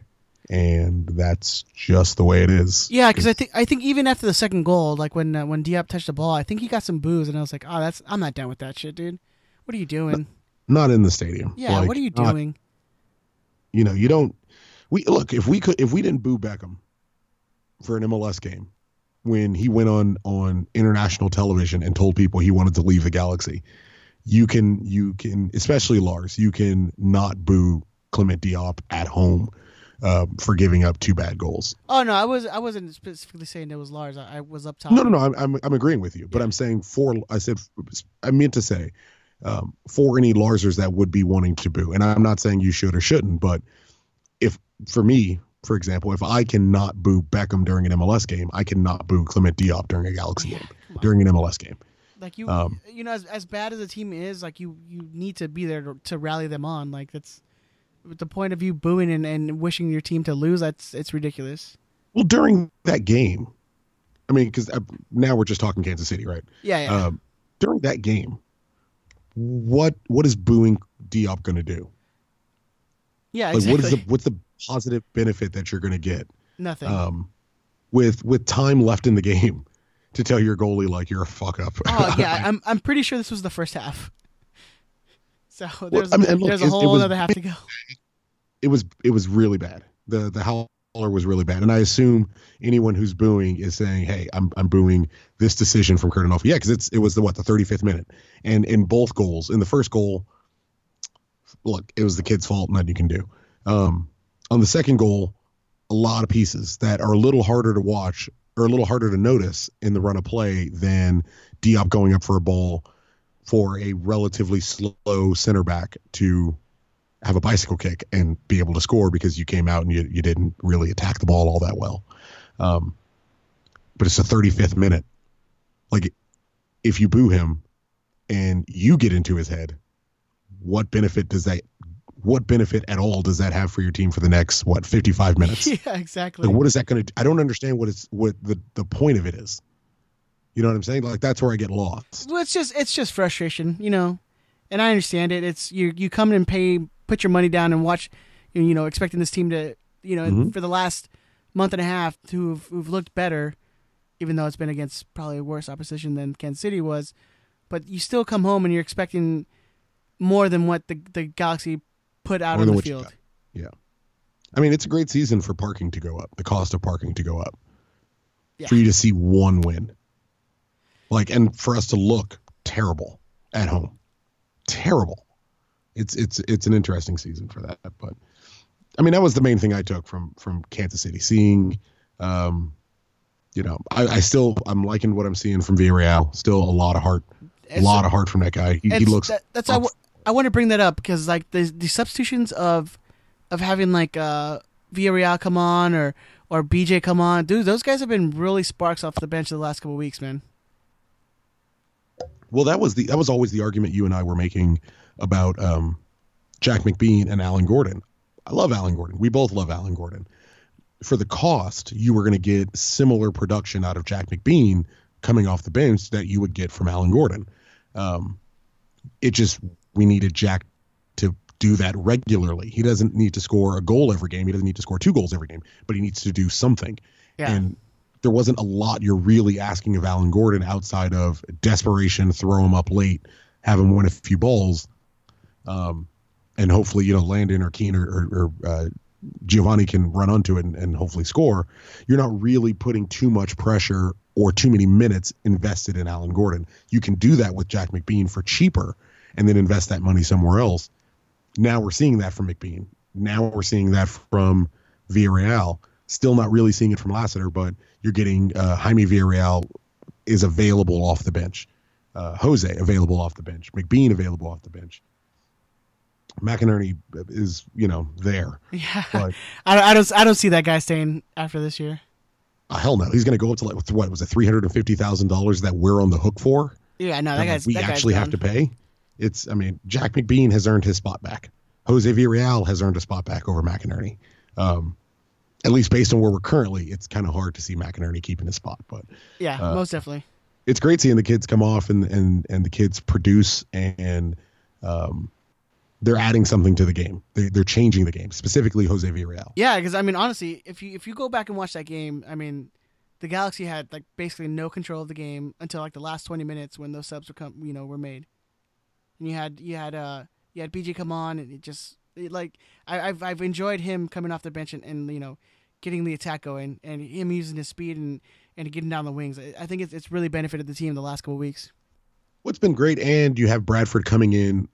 and that's just the way it is. Yeah, because I think I think even after the second goal, like when uh, when Diop touched the ball, I think he got some boos, and I was like, oh, that's I'm not down with that shit, dude. What are you doing? Not in the stadium. Yeah, Like, what are you doing? You know, you don't. We look if we could if we didn't boo Beckham for an MLS game when he went on on international television and told people he wanted to leave the Galaxy, you can you can especially Lars you can not boo Clement Diop at home uh, for giving up two bad goals. Oh no, I was I wasn't specifically saying it was Lars. I, I was up top. No, no, no. I'm I'm, I'm agreeing with you, but I'm saying for I said I meant to say um, for any Larsers that would be wanting to boo, and I'm not saying you should or shouldn't, but if for me, for example, if I cannot boo Beckham during an MLS game, I cannot boo Clement Diop during a Galaxy game on. during an MLS game. Like you, Um, you know, as as bad as the team is, like you you need to be there to, to rally them on. Like that's the point of you booing and, and wishing your team to lose. That's it's ridiculous. Well, during that game, I mean, because now we're just talking Kansas City, right? Yeah, yeah. Um, during that game, what what is booing Diop going to do? yeah, Like, exactly. what is the what's the positive benefit that you're going to get? Nothing. um, with with time left in the game to tell your goalie like you're a fuck up. oh yeah, I'm I'm pretty sure this was the first half. So there's I mean, look, there's a it whole was- other half to go. it was it was really bad. The the howler was really bad, and I assume anyone who's booing is saying, "Hey, I'm I'm booing this decision from Curt Onalfo." Yeah, because it's it was the what the 35th minute, and in both goals, in the first goal, look, it was the kid's fault, nothing you can do. Um, on the second goal, a lot of pieces that are a little harder to watch or a little harder to notice in the run of play than Diop going up for a ball for a relatively slow center back to have a bicycle kick and be able to score because you came out and you, you didn't really attack the ball all that well. Um, but it's the 35th minute. Like, if you boo him and you get into his head, what benefit does that? What benefit at all does that have for your team for the next what 55 minutes? yeah, exactly. Like, what is that going to? I don't understand what it's what the the point of it is. You know what I'm saying? Like that's where I get lost. Well, it's just it's just frustration, you know, and I understand it. It's you you come in and pay, put your money down and watch, you know, expecting this team to, you know, Mhm. for the last month and a half to have who've looked better, even though it's been against probably worse opposition than Kansas City was, but you still come home and you're expecting more than what the the Galaxy put out More on the field. Yeah. I mean, it's a great season for parking to go up, the cost of parking to go up. Yeah. For you to see one win. Like, and for us to look terrible at home. Terrible. It's it's it's an interesting season for that. But I mean, that was the main thing I took from from Kansas City. Seeing um you know, I, I still I'm liking what I'm seeing from Villarreal. Still a lot of heart. A so- lot of heart from that guy. He, he looks that, that's I, up. want to bring that up because like the the substitutions of of having like uh Villarreal come on or or BJ come on, dude, those guys have been really sparks off the bench the last couple weeks, man. Well, that was the that was always the argument you and I were making about um, Jack McBean and Alan Gordon. I love Alan Gordon. We both love Alan Gordon. For the cost, you were going to get similar production out of Jack McBean coming off the bench that you would get from Alan Gordon. Um, it just we needed Jack to do that regularly. He doesn't need to score a goal every game. He doesn't need to score two goals every game, but he needs to do something. Yeah. And there wasn't a lot you're really asking of Alan Gordon outside of desperation, throw him up late, have him win a few balls, um, and hopefully you know Landon or Keane or, or, or uh, Giovanni can run onto it and, and hopefully score. You're not really putting too much pressure or too many minutes invested in Alan Gordon. You can do that with Jack McBean for cheaper and then invest that money somewhere else. Now we're seeing that from McBean. Now we're seeing that from Villarreal. Still not really seeing it from Lassiter, but you're getting uh, Jaime Villarreal is available off the bench. Uh, Jose available off the bench. McBean available off the bench. McInerney is, you know, there. Yeah, But I, I don't I don't see that guy staying after this year. uh, hell no, he's going to go up to like what was it, three hundred and fifty thousand dollars that we're on the hook for. Yeah, no, that that guy's we that guy's actually have to pay. It's, I mean, Jack McBean has earned his spot back. Jose Villarreal has earned a spot back over McInerney. Um, at least based on where we're currently, it's kind of hard to see McInerney keeping his spot, but Yeah, uh, most definitely. it's great seeing the kids come off and and and the kids produce and um, they're adding something to the game. They, they're changing the game, specifically Jose Villarreal. Yeah, because I mean, honestly, if you if you go back and watch that game, I mean, the Galaxy had like basically no control of the game until like the last twenty minutes when those subs were come, you know, were made. And you had you had uh you had BJ come on and it just it, like I, I've I've enjoyed him coming off the bench and, and you know getting the attack going and him using his speed and and getting down the wings. I, I think it's it's really benefited the team the last couple weeks. What's been great, and you have Bradford coming in.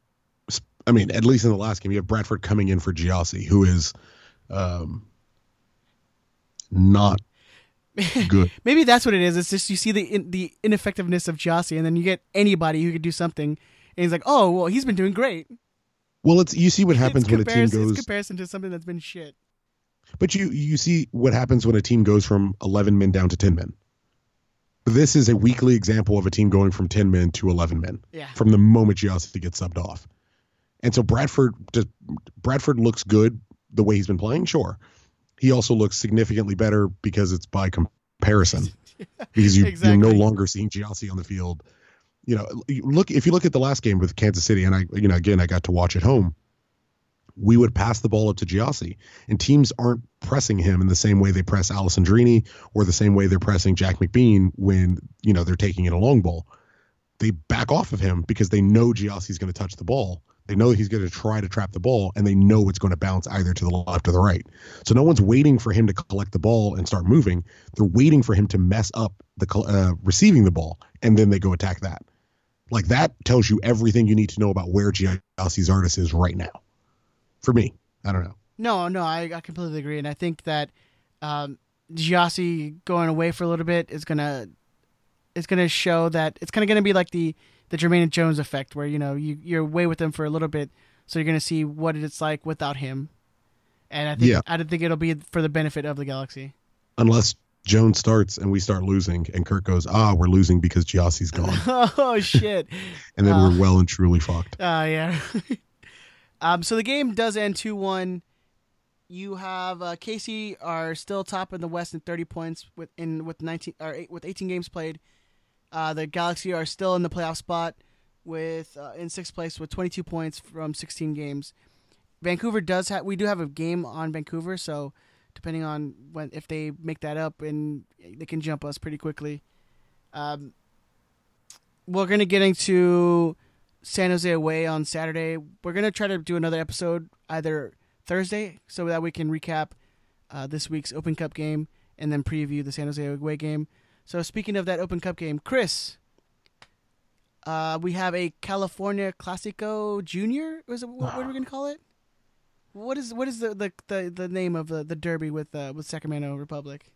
I mean, at least in the last game, you have Bradford coming in for Gyasi, who is um, not good. Maybe that's what it is. It's just you see the in, the ineffectiveness of Gyasi, and then you get anybody who could do something, and he's like, oh well, he's been doing great. Well, it's you see what happens it's when a team goes, It's comparison to something that's been shit. but you you see what happens when a team goes from eleven men down to ten men. This is a weekly example of a team going from ten men to eleven men. Yeah. from the moment Gyasi gets subbed off. And so Bradford just Bradford looks good the way he's been playing, sure. He also looks significantly better because it's by comparison. Because you, you're no longer seeing Gyasi on the field. You know, look if you look at the last game with Kansas City, and I you know, again I got to watch at home, we would pass the ball up to Gyasi, and teams aren't pressing him in the same way they press Alessandrini or the same way they're pressing Jack McBean when, you know, they're taking in a long ball they back off of him because they know Gyasi's going to touch the ball. They know he's going to try to trap the ball, and they know it's going to bounce either to the left or the right. So no one's waiting for him to collect the ball and start moving. They're waiting for him to mess up the uh, receiving the ball, and then they go attack that. Like that tells you everything you need to know about where Gyasi's artist is right now. For me, I don't know. No, no, I, I completely agree, and I think that um, going away for a little bit is gonna is gonna show that it's kind of gonna be like the the Jermaine Jones effect, where you know you you're away with him for a little bit, so you're gonna see what it's like without him, and I think Yeah. I don't think it'll be for the benefit of the Galaxy. Unless Jones starts and we start losing, and Kirk goes, "Ah, we're losing because Gyasi's gone," oh shit! and then Uh. we're well and truly fucked. Uh, yeah. um, so the game does end 2 1. You have uh, KC are still top in the West in 30 points with in with 19 or eight, with 18 games played. Uh, the Galaxy are still in the playoff spot with uh, in sixth place with 22 points from 16 games. Vancouver does have we do have a game on Vancouver, so depending on when if they make that up and they can jump us pretty quickly. Um, we're gonna get into San Jose away on Saturday. We're gonna try to do another episode either Thursday so that we can recap uh, this week's Open Cup game and then preview the San Jose away game. So speaking of that Open Cup game, Chris, uh, we have a California Clasico Junior. Was it what, what are we gonna call it? What is what is the the, the, the name of the, the derby with uh, with Sacramento Republic?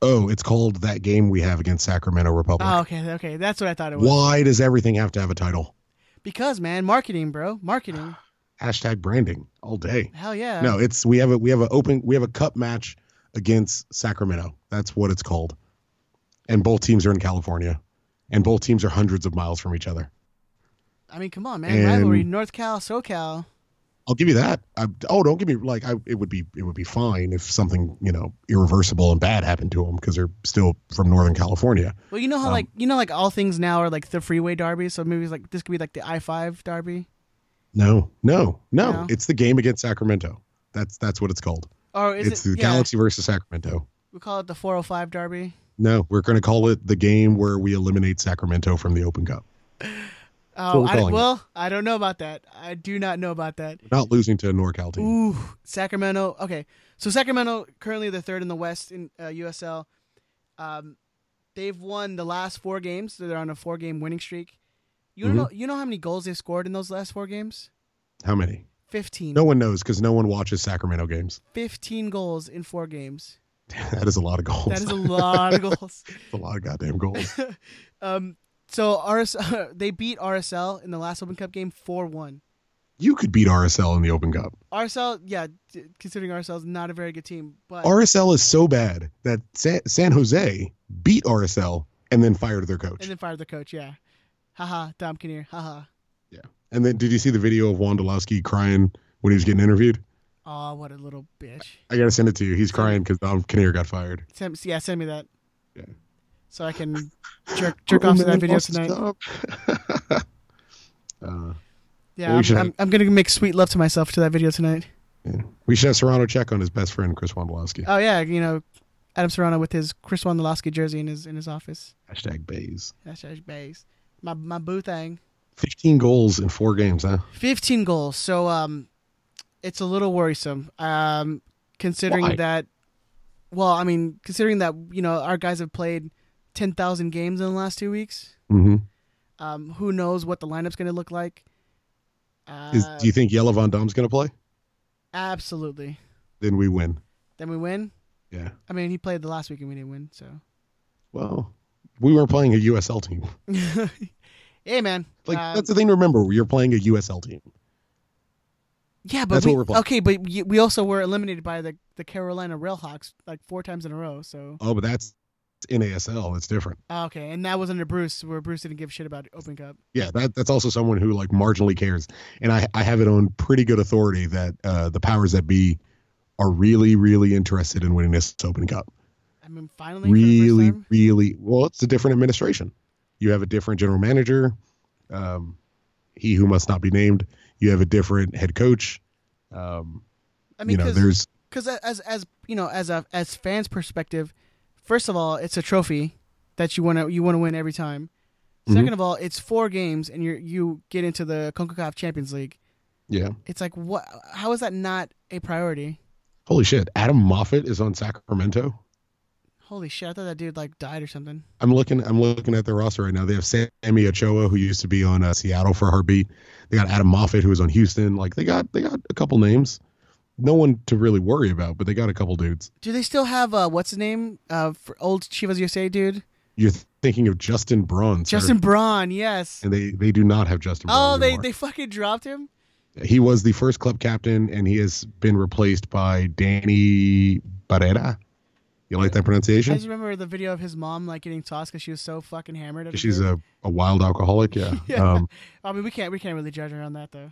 Oh, it's called that game we have against Sacramento Republic. Oh, okay, okay, that's what I thought it was. Why does everything have to have a title? Because man, marketing, bro, marketing. Hashtag branding all day. Hell yeah. No, it's we have a we have a open we have a cup match against Sacramento. That's what it's called. And both teams are in California. And both teams are hundreds of miles from each other. I mean, come on, man, And- rivalry, North Cal, SoCal. I'll give you that. I, oh, don't give me like I. It would be it would be fine if something you know irreversible and bad happened to them because they're still from Northern California. Well, you know how Um, like you know like all things now are like the freeway derby, so maybe it's like this could be like the I five derby. No, no, no, No? It's the game against Sacramento. That's that's what it's called. Oh, is it's it? the yeah, Galaxy versus Sacramento. We call it the 405 Derby. No, we're going to call it the game where we eliminate Sacramento from the Open Cup. Oh, I, calling it. well, I don't know about that. I do not know about that. We're not losing to a NorCal team. Ooh, Sacramento. Okay, so Sacramento currently the third in the West in uh, USL. Um, they've won the last four games. So they're on a four-game winning streak. You Mm-hmm. know, you know how many goals they've scored in those last four games? How many? Fifteen. No one knows because no one watches Sacramento games. Fifteen goals in four games. that is a lot of goals. That is a lot of goals. a lot of goddamn goals. Um, so RS, they beat RSL in the last Open Cup game four one. you could beat RSL in the Open Cup. RSL, yeah, considering RSL is not a very good team, but RSL is so bad that San, San Jose beat RSL and then fired their coach. and then fired their coach. Yeah, haha, Dom Kinnear, haha. Yeah. And then, did you see the video of Wondolowski crying when he was getting interviewed? Oh, what a little bitch. I gotta send it to you. He's crying because Dom Kinnear got fired. Send, yeah, send me that. Yeah. So I can jerk jerk off to that video tonight. uh, Yeah, Well, we I'm, should I'm, I'm gonna make sweet love to myself to that video tonight. yeah. We should have Serrano check on his best friend Chris Wondolowski. Oh yeah, you know, Adam Serrano with his Chris Wondolowski jersey in his in his office. Hashtag Bays. Hashtag Bays. My my boo thing. 15 goals in four games, huh? 15 goals. So um it's a little worrisome. Um considering Why? that well, I mean, considering that, you know, our guys have played 10,000 games in the last 2 weeks. Mm-hmm. Um who knows what the lineup's going to look like? Uh, Is, do you think Jelle Van Damme's going to play? absolutely. Then we win. Then we win. Yeah. I mean, he played the last week and we didn't win, so. Well, we weren't playing a USL team. hey man. Like um, that's the thing to remember. You're playing a USL team. Yeah, but That's we, what we're playing. okay, but we also were eliminated by the the Carolina Railhawks like four times in a row. So Oh, but that's NASL. It's different. Ah, okay, and that was under Bruce, where Bruce didn't give a shit about Open Cup. Yeah, that that's also someone who like marginally cares. And I I have it on pretty good authority that uh, the powers that be are really really interested in winning this Open Cup. I mean, finally, really really well. It's a different administration. You have a different general manager. Um, he who must not be named. You have a different head coach. Um, I mean, you know, there's because as as you know, as a as fans' perspective, first of all, it's a trophy that you want to you want to win every time. Mhm. Second of all, it's four games, and you you get into the Concacaf Champions League. yeah. It's like what? How is that not a priority? Holy shit! Adam Moffat is on Sacramento. Holy shit! I thought that dude like died or something. I'm looking. I'm looking at their roster right now. They have Sammy Ochoa, who used to be on uh, Seattle for Heartbeat. They got Adam Moffat, who was on Houston. Like they got they got a couple names. No one to really worry about, but they got a couple dudes. Do they still have uh what's his name? Uh, for old Chivas USA dude, You're thinking of Justin Braun, sir. Justin Braun. Yes. and they they do not have Justin. Oh, Braun they anymore. they fucking dropped him. He was the first club captain, and he has been replaced by Danny Barrera. You like that pronunciation? I just remember the video of his mom like getting tossed because she was so fucking hammered. She's a, a wild alcoholic. Yeah. Yeah. Um, I mean, we can't we can't really judge her on that though.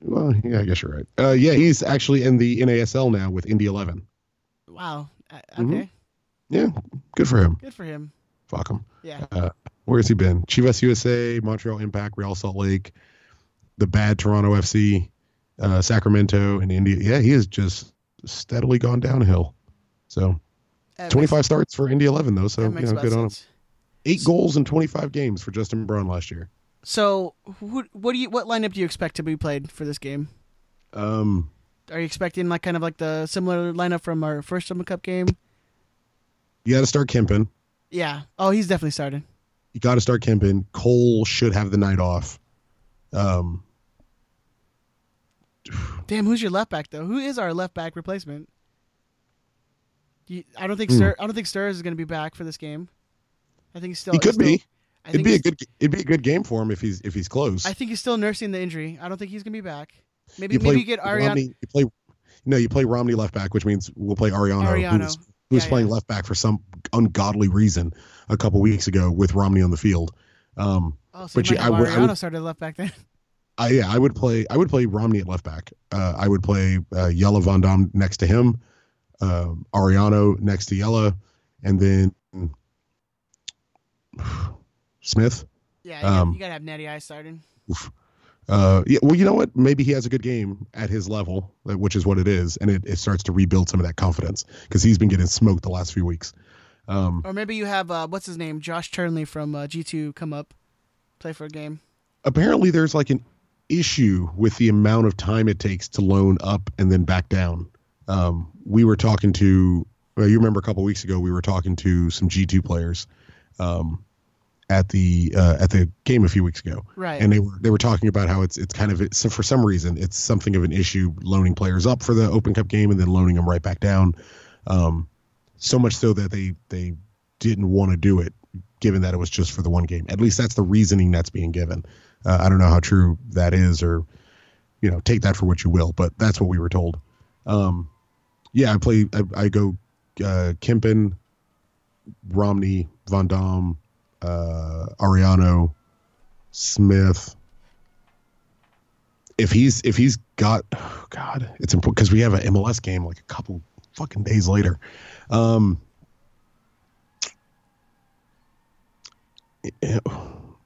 well, yeah, I guess you're right. Uh, yeah, he's actually in the NASL now with Indy 11. Wow. Uh, Mhm. okay. Yeah, good for him. Good for him. Fuck him. Yeah. Where has he been? Chivas USA, Montreal Impact, Real Salt Lake, the bad Toronto FC, uh, Sacramento, and India. Yeah, he has just steadily gone downhill. So That 25 starts for Indy 11 though. So you know, good on him. Eight goals in 25 games for Justin Braun last year. So, who, what do you what lineup do you expect to be played for this game? Um, Are you expecting like kind of like the similar lineup from our first Summer Cup game? you got to start Kempin. Yeah. Oh, he's definitely starting. You got to start Kempin. Cole should have the night off. Um, Damn, who's your left back though? Who is our left back replacement? You, I don't think. Stir, I don't think Steres is going to be back for this game. I think he's still. he could still- be. I It'd be a good. It'd be a good game for him if he's if he's close. I think he's still nursing the injury. I don't think he's going to be back. Maybe you play maybe you get Ariana. Romney, you play. No, you play Romney left back, which means we'll play Ariano, Ariano. who's who's Yeah, playing yeah. left back for some ungodly reason a couple weeks ago with Romney on the field. Um, Oh, so but you I would- I Ariano would- started left back then. I yeah, I would play. I would play Romney at left back. Uh, I would play uh, Jelle Van Damme next to him, um, Ariano next to Jelle, and then Smith. Yeah, you, gotta, Um, you gotta have Natty Ice starting. Uh, yeah, well, you know what? Maybe he has a good game at his level, uh, which is what it is, and it, it starts to rebuild some of that confidence because he's been getting smoked the last few weeks. Um, Or maybe you have uh, what's his name, Josh Turnley from uh, G2 come up, play for a game. apparently, there's like an issue with the amount of time it takes to loan up and then back down. Um, we were talking to, well, you remember a couple weeks ago, we were talking to some G2 players um, at the uh, at the game a few weeks ago. Right. and they were they were talking about how it's it's kind of it's, for some reason it's something of an issue loaning players up for the Open Cup game and then loaning them right back down. Um, so much so that they they didn't want to do it, given that it was just for the one game. At least that's the reasoning that's being given. Uh, I don't know how true that is, or you know, take that for what you will, but that's what we were told. Um, yeah, I play. I, I go uh, Romney, Van Damme, uh, Ariano, Smith. If he's if he's got, oh God, it's important because we have an MLS game like a couple fucking days later. Um, uh,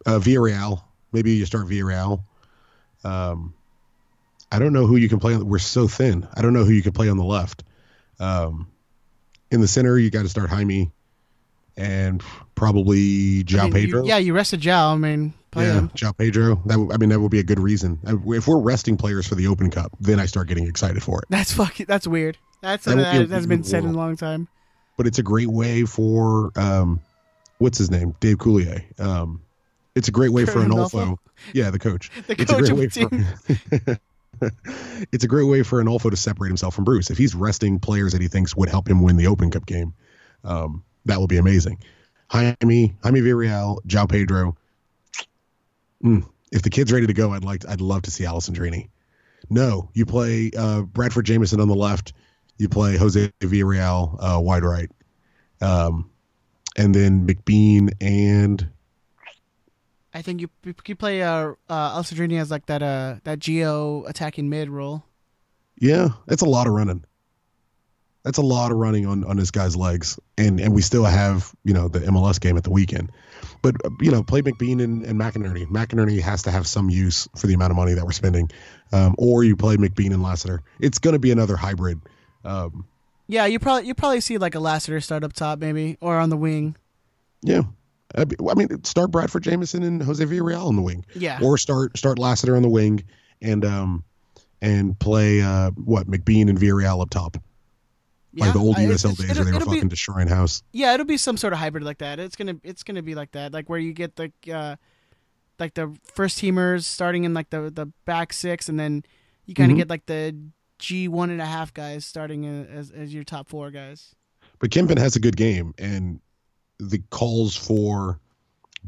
Villarreal. Maybe you start Villarreal. Um, I don't know who you can play. On, we're so thin. I don't know who you can play on the left. Um, in the center, you got to start Jaime and probably João I mean, you- Pedro. yeah, you rested João. I mean, play yeah, him. João Pedro. That I mean, that would be a good reason. If we're resting players for the Open Cup, then I start getting excited for it. That's fucking. That's weird. That's that, that, has been said in a long time. But it's a great way for um, what's his name, Dave Coulier. Um, it's a great way for Curt Onalfo. Onalfo? Yeah, the coach. The it's a coach great of way the for. it's a great way for Onalfo to separate himself from Bruce. If he's resting players that he thinks would help him win the Open Cup game, um, that will be amazing. Jaime, Jaime Villarreal, João Pedro. Mm, if the kid's ready to go, I'd like, I'd love to see Alessandrini. No, you play uh, Bradford Jamieson on the left. You play Jose Villarreal uh, wide right, um, and then McBean and I think you you play uh uh Alessandrini as like that uh that geo attacking mid role. Yeah, it's a lot of running. That's a lot of running on on this guy's legs, and and we still have you know the MLS game at the weekend, but uh, you know play McBean and, and McInerney. McInerney has to have some use for the amount of money that we're spending, um, or you play McBean and Lassiter. It's going to be another hybrid. Um, Yeah, you probably you probably see like a Lassiter start up top maybe or on the wing. yeah, I mean start Bradford Jamieson and Jose Villarreal on the wing, Yeah. or start start Lassiter on the wing and um and play uh what McBean and Villarreal up top. yeah. like the old I- USL days where they were fucking be, destroying house. Yeah, it'll be some sort of hybrid like that. It's gonna it's gonna be like that, like where you get the uh, like the first teamers starting in like the the back six, and then you kind of Mhm. get like the G one and a half guys starting as as your top four guys. But Kempin has a good game, and the calls for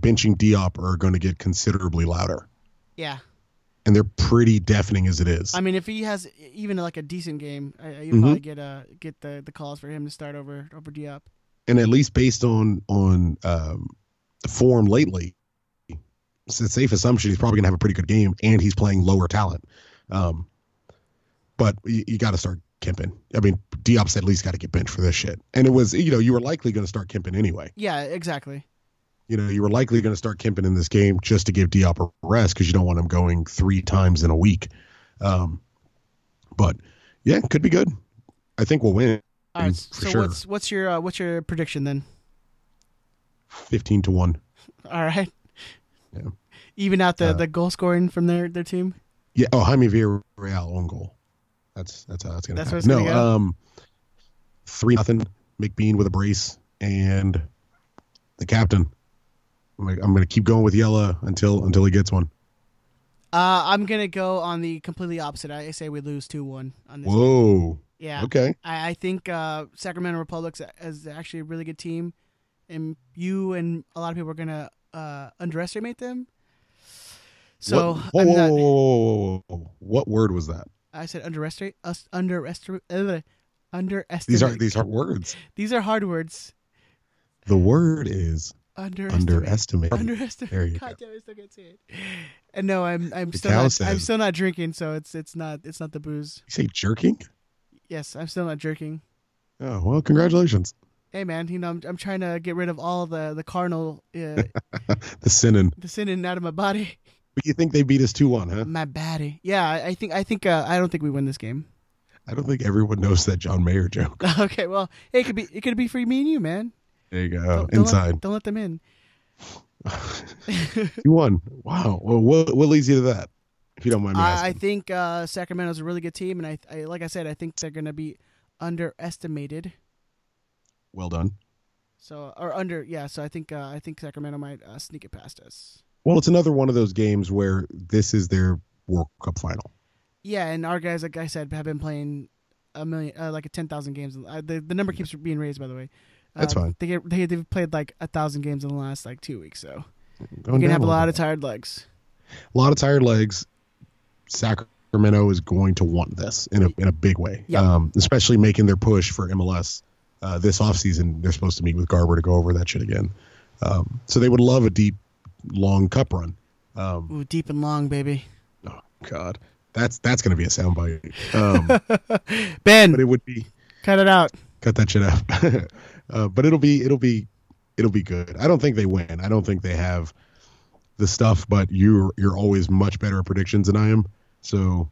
benching Diop are going to get considerably louder, Yeah, and they're pretty deafening as it is. I mean, if he has even like a decent game, I, you Mhm. probably get uh get the the calls for him to start over over Diop. and at least based on on um, the form lately, it's a safe assumption he's probably going to have a pretty good game, and he's playing lower talent. Um, but you, you got to start Kempin. I mean, Diop's at least got to get benched for this shit. And it was, you know, you were likely going to start Kempin anyway. Yeah, exactly. you know, you were likely going to start Kempin in this game just to give Diop a rest because you don't want him going three times in a week. Um, but yeah, could be good. I think we'll win All right, so sure. what's what's your uh, what's your prediction then? fifteen to one. All right, Yeah. even out the Uh, the goal scoring from their their team. Yeah. Oh, Jaime Villarreal on goal. That's that's how to That's happen. No, gonna um, three nothing. McBean with a brace and the captain. I'm gonna, I'm gonna keep going with Jelle until until he gets one. Uh, I'm gonna go on the completely opposite. I say we lose two one on this. game. Whoa. Yeah. Okay. I, I think uh, Sacramento Republic's is actually a really good team, and you and a lot of people are gonna uh, underestimate them. So what, whoa, I'm whoa, not- whoa, whoa, whoa, whoa. what word was that? I said underestimate us underestimate uh, underestimate. These are these are words. these are hard words. The word is Underestimate. underestimate. Underestimate. There you God go. damn, I still can't say it. And no, I'm I'm The still not, I'm still not drinking, so it's it's not it's not the booze. You say jerking? Yes, I'm still not jerking. Oh well, congratulations. Hey man, you know I'm I'm trying to get rid of all the the carnal uh, The sinning. the sin out of my body. But you think they beat us two one, huh? My baddie. Yeah, I think I think uh, I don't think we win this game. I don't think everyone knows that John Mayer joke. okay, well, it could be it could be for me and you, man. There you go. Don't- don't let- Inside. don't let them in. You won. Wow. Well, what, what leads you to that? If you don't mind me I, I think uh, Sacramento's a really good team, and I, I like I said, I think they're going to be underestimated. well done. So or under, yeah. So I think uh, I think Sacramento might uh, sneak it past us. Well, it's another one of those games where this is their World Cup final. Yeah, and our guys, like I said, have been playing a million, uh, like a ten thousand games. Uh, the the number keeps being raised, by the way. That's Uh, fine. They get they they've played like a thousand games in the last like two weeks, so Going you're gonna have a lot of tired legs. a lot of tired legs. Sacramento is going to want this in a in a big way. Yeah. Um, especially making their push for MLS uh, this offseason. They're supposed to meet with Garber to go over that shit again. Um, so they would love a deep, long cup run. Um, Ooh, deep and long, baby. oh God, that's that's going to be a soundbite. Um, Ben, but it would be cut it out. cut that shit out. uh, but it'll be it'll be it'll be good. I don't think they win. I don't think they have the stuff. But you're you're always much better at predictions than I am. So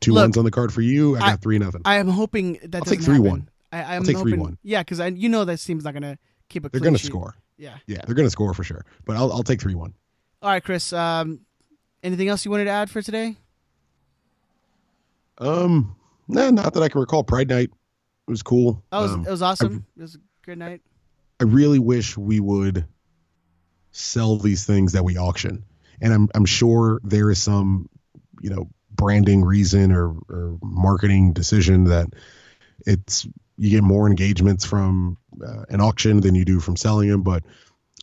two Look, ones on the card for you. I got I- three nothing. I am hoping that I'll take 3-1. happen. I, I'm take hoping, 3-1. Yeah, because you know that team's not gonna keep a. they're gonna sheet. score. Yeah. Yeah, they're gonna score for sure. But I'll I'll take three one. All right, Chris. Um, anything else you wanted to add for today? Um, nah, not that I can recall. Pride night was cool. That was Um, it was awesome. it was a good night. I really wish we would sell these things that we auction. And I'm I'm sure there is some, you know, branding reason or, or marketing decision that it's you get more engagements from uh, an auction than you do from selling them. But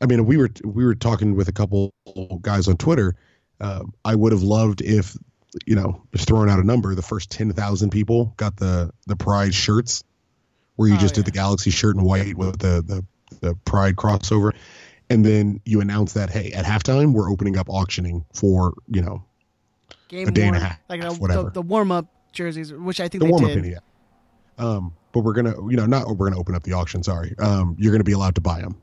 I mean, we were we were talking with a couple guys on Twitter. Uh, I would have loved if you know, just throwing out a number, the first ten thousand people got the the Pride shirts, where you Oh, just yeah. did the Galaxy shirt in white with the the the Pride crossover, and then you announce that hey, at halftime we're opening up auctioning for you know Game A day and a half, like the, whatever. the, the warm up jerseys, which I think the they warm up yeah. Um, but we're gonna you know not we're gonna open up the auction. Sorry, um, you're gonna be allowed to buy them,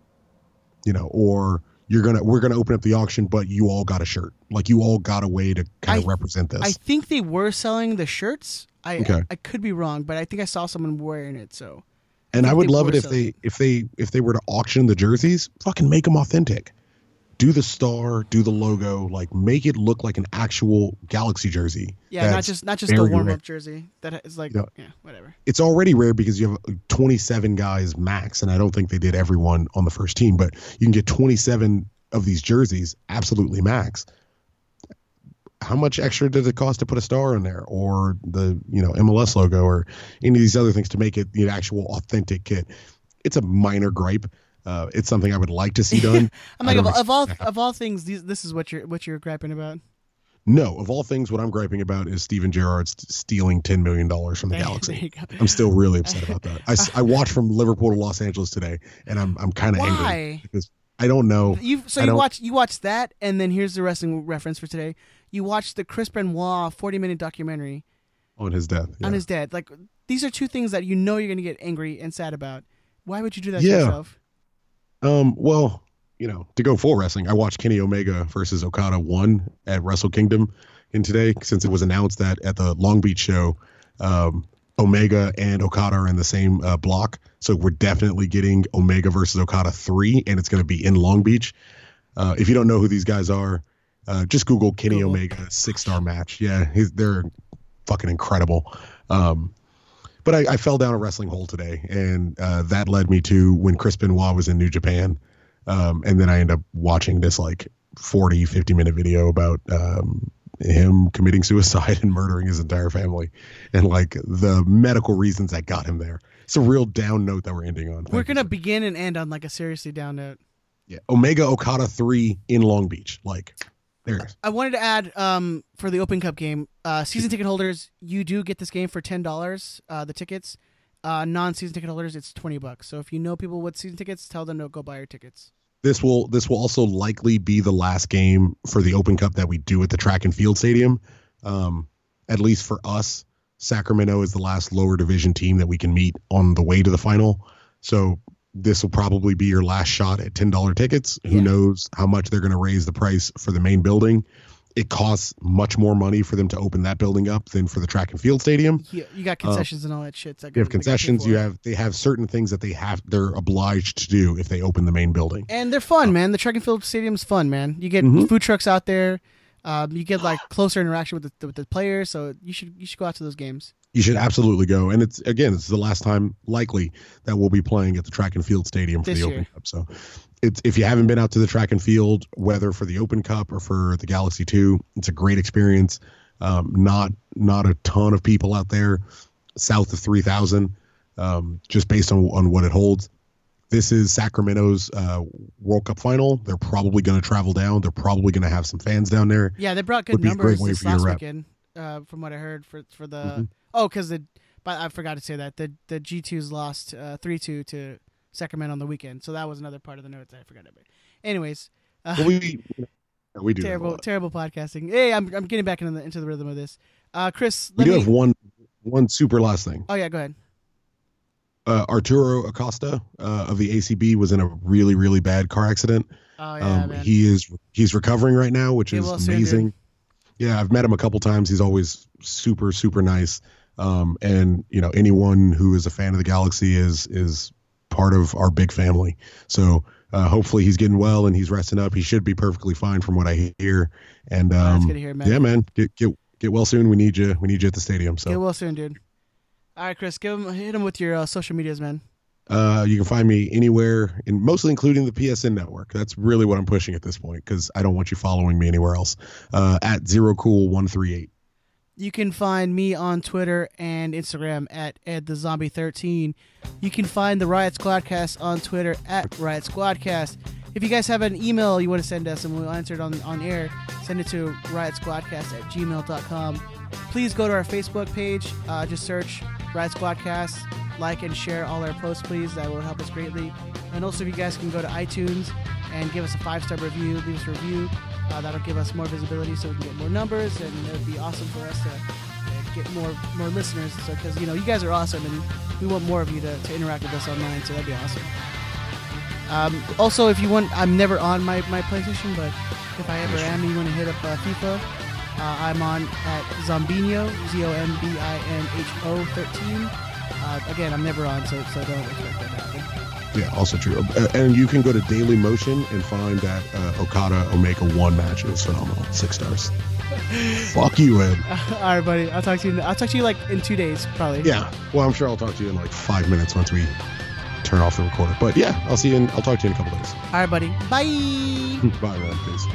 you know, or you're gonna we're gonna open up the auction, but you all got a shirt, like you all got a way to kind of I- represent this. I think they were selling the shirts. I Okay. I could be wrong, but I think I saw someone wearing it. So and I think would love it if selling they if they if they were to auction the jerseys, fucking make them authentic. Do the star, do the logo, like make it look like an actual Galaxy jersey. yeah, not just not just the warm up jersey. That is like Yeah. yeah, whatever. It's already rare because you have 27 guys max, and I don't think they did everyone on the first team, but you can get 27 of these jerseys absolutely max. How much extra does it cost to put a star in there, or the you know MLS logo, or any of these other things to make it the actual authentic kit? It's a minor gripe. Uh, it's something I would like to see done. I'm like of, of all of all things, these, this is what you're what you're griping about. No, of all things, what I'm griping about is Steven Gerrard st- stealing $10 million from the There- Galaxy. there. I'm still really upset about that. I, I watched from Liverpool to Los Angeles today, and I'm I'm kind of angry Why? because I don't know. You so I you watch you watch that, and then here's the wrestling reference for today. You watch the Chris Benoit 40 minute documentary on his death. on his dad. Like these are two things that you know you're gonna get angry and sad about. Why would you do that Yeah. to yourself? Um, well, you know, to go full wrestling, I watched Kenny Omega versus Okada one at Wrestle Kingdom in today since it was announced that at the Long Beach show, um, Omega and Okada are in the same uh, block. So we're definitely getting Omega versus Okada three, and it's going to be in Long Beach. Uh, if you don't know who these guys are, uh, just Google Kenny Google. Omega six star match. Yeah, they're fucking incredible. Um, but I, I fell down a wrestling hole today, and uh, that led me to when Chris Benoit was in New Japan. Um, and then I end up watching this like 40, 50 minute video about um, him committing suicide and murdering his entire family and like the medical reasons that got him there. It's a real down note that we're ending on. We're gonna sir. begin and end on like a seriously down note. yeah. Omega Okada 3 in Long Beach. Like, there. I wanted to add um, for the Open Cup game, uh, season ticket holders, you do get this game for ten dollars. Uh, the tickets, uh, non-season ticket holders, it's twenty bucks. So if you know people with season tickets, tell them to go buy your tickets. this will this will also likely be the last game for the Open Cup that we do at the track and field stadium. Um, at least for us, Sacramento is the last lower division team that we can meet on the way to the final. So this will probably be your last shot at ten dollar tickets. Who Yeah. knows how much they're going to raise the price for the main building? It costs much more money for them to open that building up than for the track and field stadium. You, you got concessions and all that shit. So You have concessions. You have they have certain things that they have they're obliged to do if they open the main building. and they're fun, man. The track and field stadium's fun, man. You get Mhm. food trucks out there. Um, you get like closer interaction with the with the players, so you should you should go out to those games. You should absolutely go. And it's again, it's the last time likely that we'll be playing at the track and field stadium for This the year. Open Cup. So it's if you haven't been out to the track and field, whether for the Open Cup or for the Galaxy Two, it's a great experience. Um, not not a ton of people out there, south of three thousand, um, just based on on what it holds. This is Sacramento's uh, World Cup final. They're probably going to travel down. They're probably going to have some fans down there. Yeah, they brought good Would be a great numbers this for you to last weekend, uh, from what I heard for for the Mhm. oh, because the but I forgot to say that the the G 2s lost three two to Sacramento on the weekend, so that was another part of the notes I forgot about. Anyways, uh, But we we do terrible terrible podcasting. Hey, I'm I'm getting back into the into the rhythm of this. Uh, Chris, We do me. have one one super last thing. oh yeah, go ahead. Uh, Arturo Acosta uh, of the ACB was in a really really bad car accident. Oh yeah, um, he is he's recovering right now, which is well amazing. yeah, I've met him a couple times. He's always super super nice. Um, and you know anyone who is a fan of the Galaxy is is part of our big family. So uh, hopefully he's getting well and he's resting up. He should be perfectly fine from what I hear. And Oh, that's um, good to hear, man. yeah, man, get get get well soon. We need you. We need you at the stadium. So Get well soon, dude. All right, Chris, give him hit him with your uh, social medias, man. Uh, you can find me anywhere, and mostly including the PSN network. That's really what I'm pushing at this point because I don't want you following me anywhere else. Uh, at zero cool one three eight. You can find me on Twitter and Instagram at Ed the Zombie 13. You can find the Riot Squadcast on Twitter at Riot Squadcast. If you guys have an email you want to send us and we'll answer it on, on air, send it to riotsquadcast at gmail.com. Please go to our Facebook page. Uh, just search Riot Squadcast. Like and share all our posts, please. That will help us greatly. And also, if you guys can go to iTunes and give us a five star review, leave us a review. Uh, that'll give us more visibility so we can get more numbers, and it would be awesome for us to uh, get more more listeners. So, because you know, you guys are awesome, and we want more of you to, to interact with us online. So that'd be awesome. Um, also, if you want, I'm never on my, my PlayStation, but if I ever am, you want to hit up uh, FIFA, uh, I'm on at Zombinho, Z O M B I N H O 13. Uh, again, I'm never on, so so don't expect that to happen. Yeah, also true. Uh, and you can go to Daily Motion and find that uh, Okada Omega one match. It was phenomenal. Six stars. Fuck you, Ed. All right, buddy. I'll talk to you. I'll talk to you like in two days, probably. Yeah. Well, I'm sure I'll talk to you in like five minutes once we turn off the recorder. But yeah, I'll see you. In, I'll talk to you in a couple days. All right, buddy. Bye. Bye, man. Peace.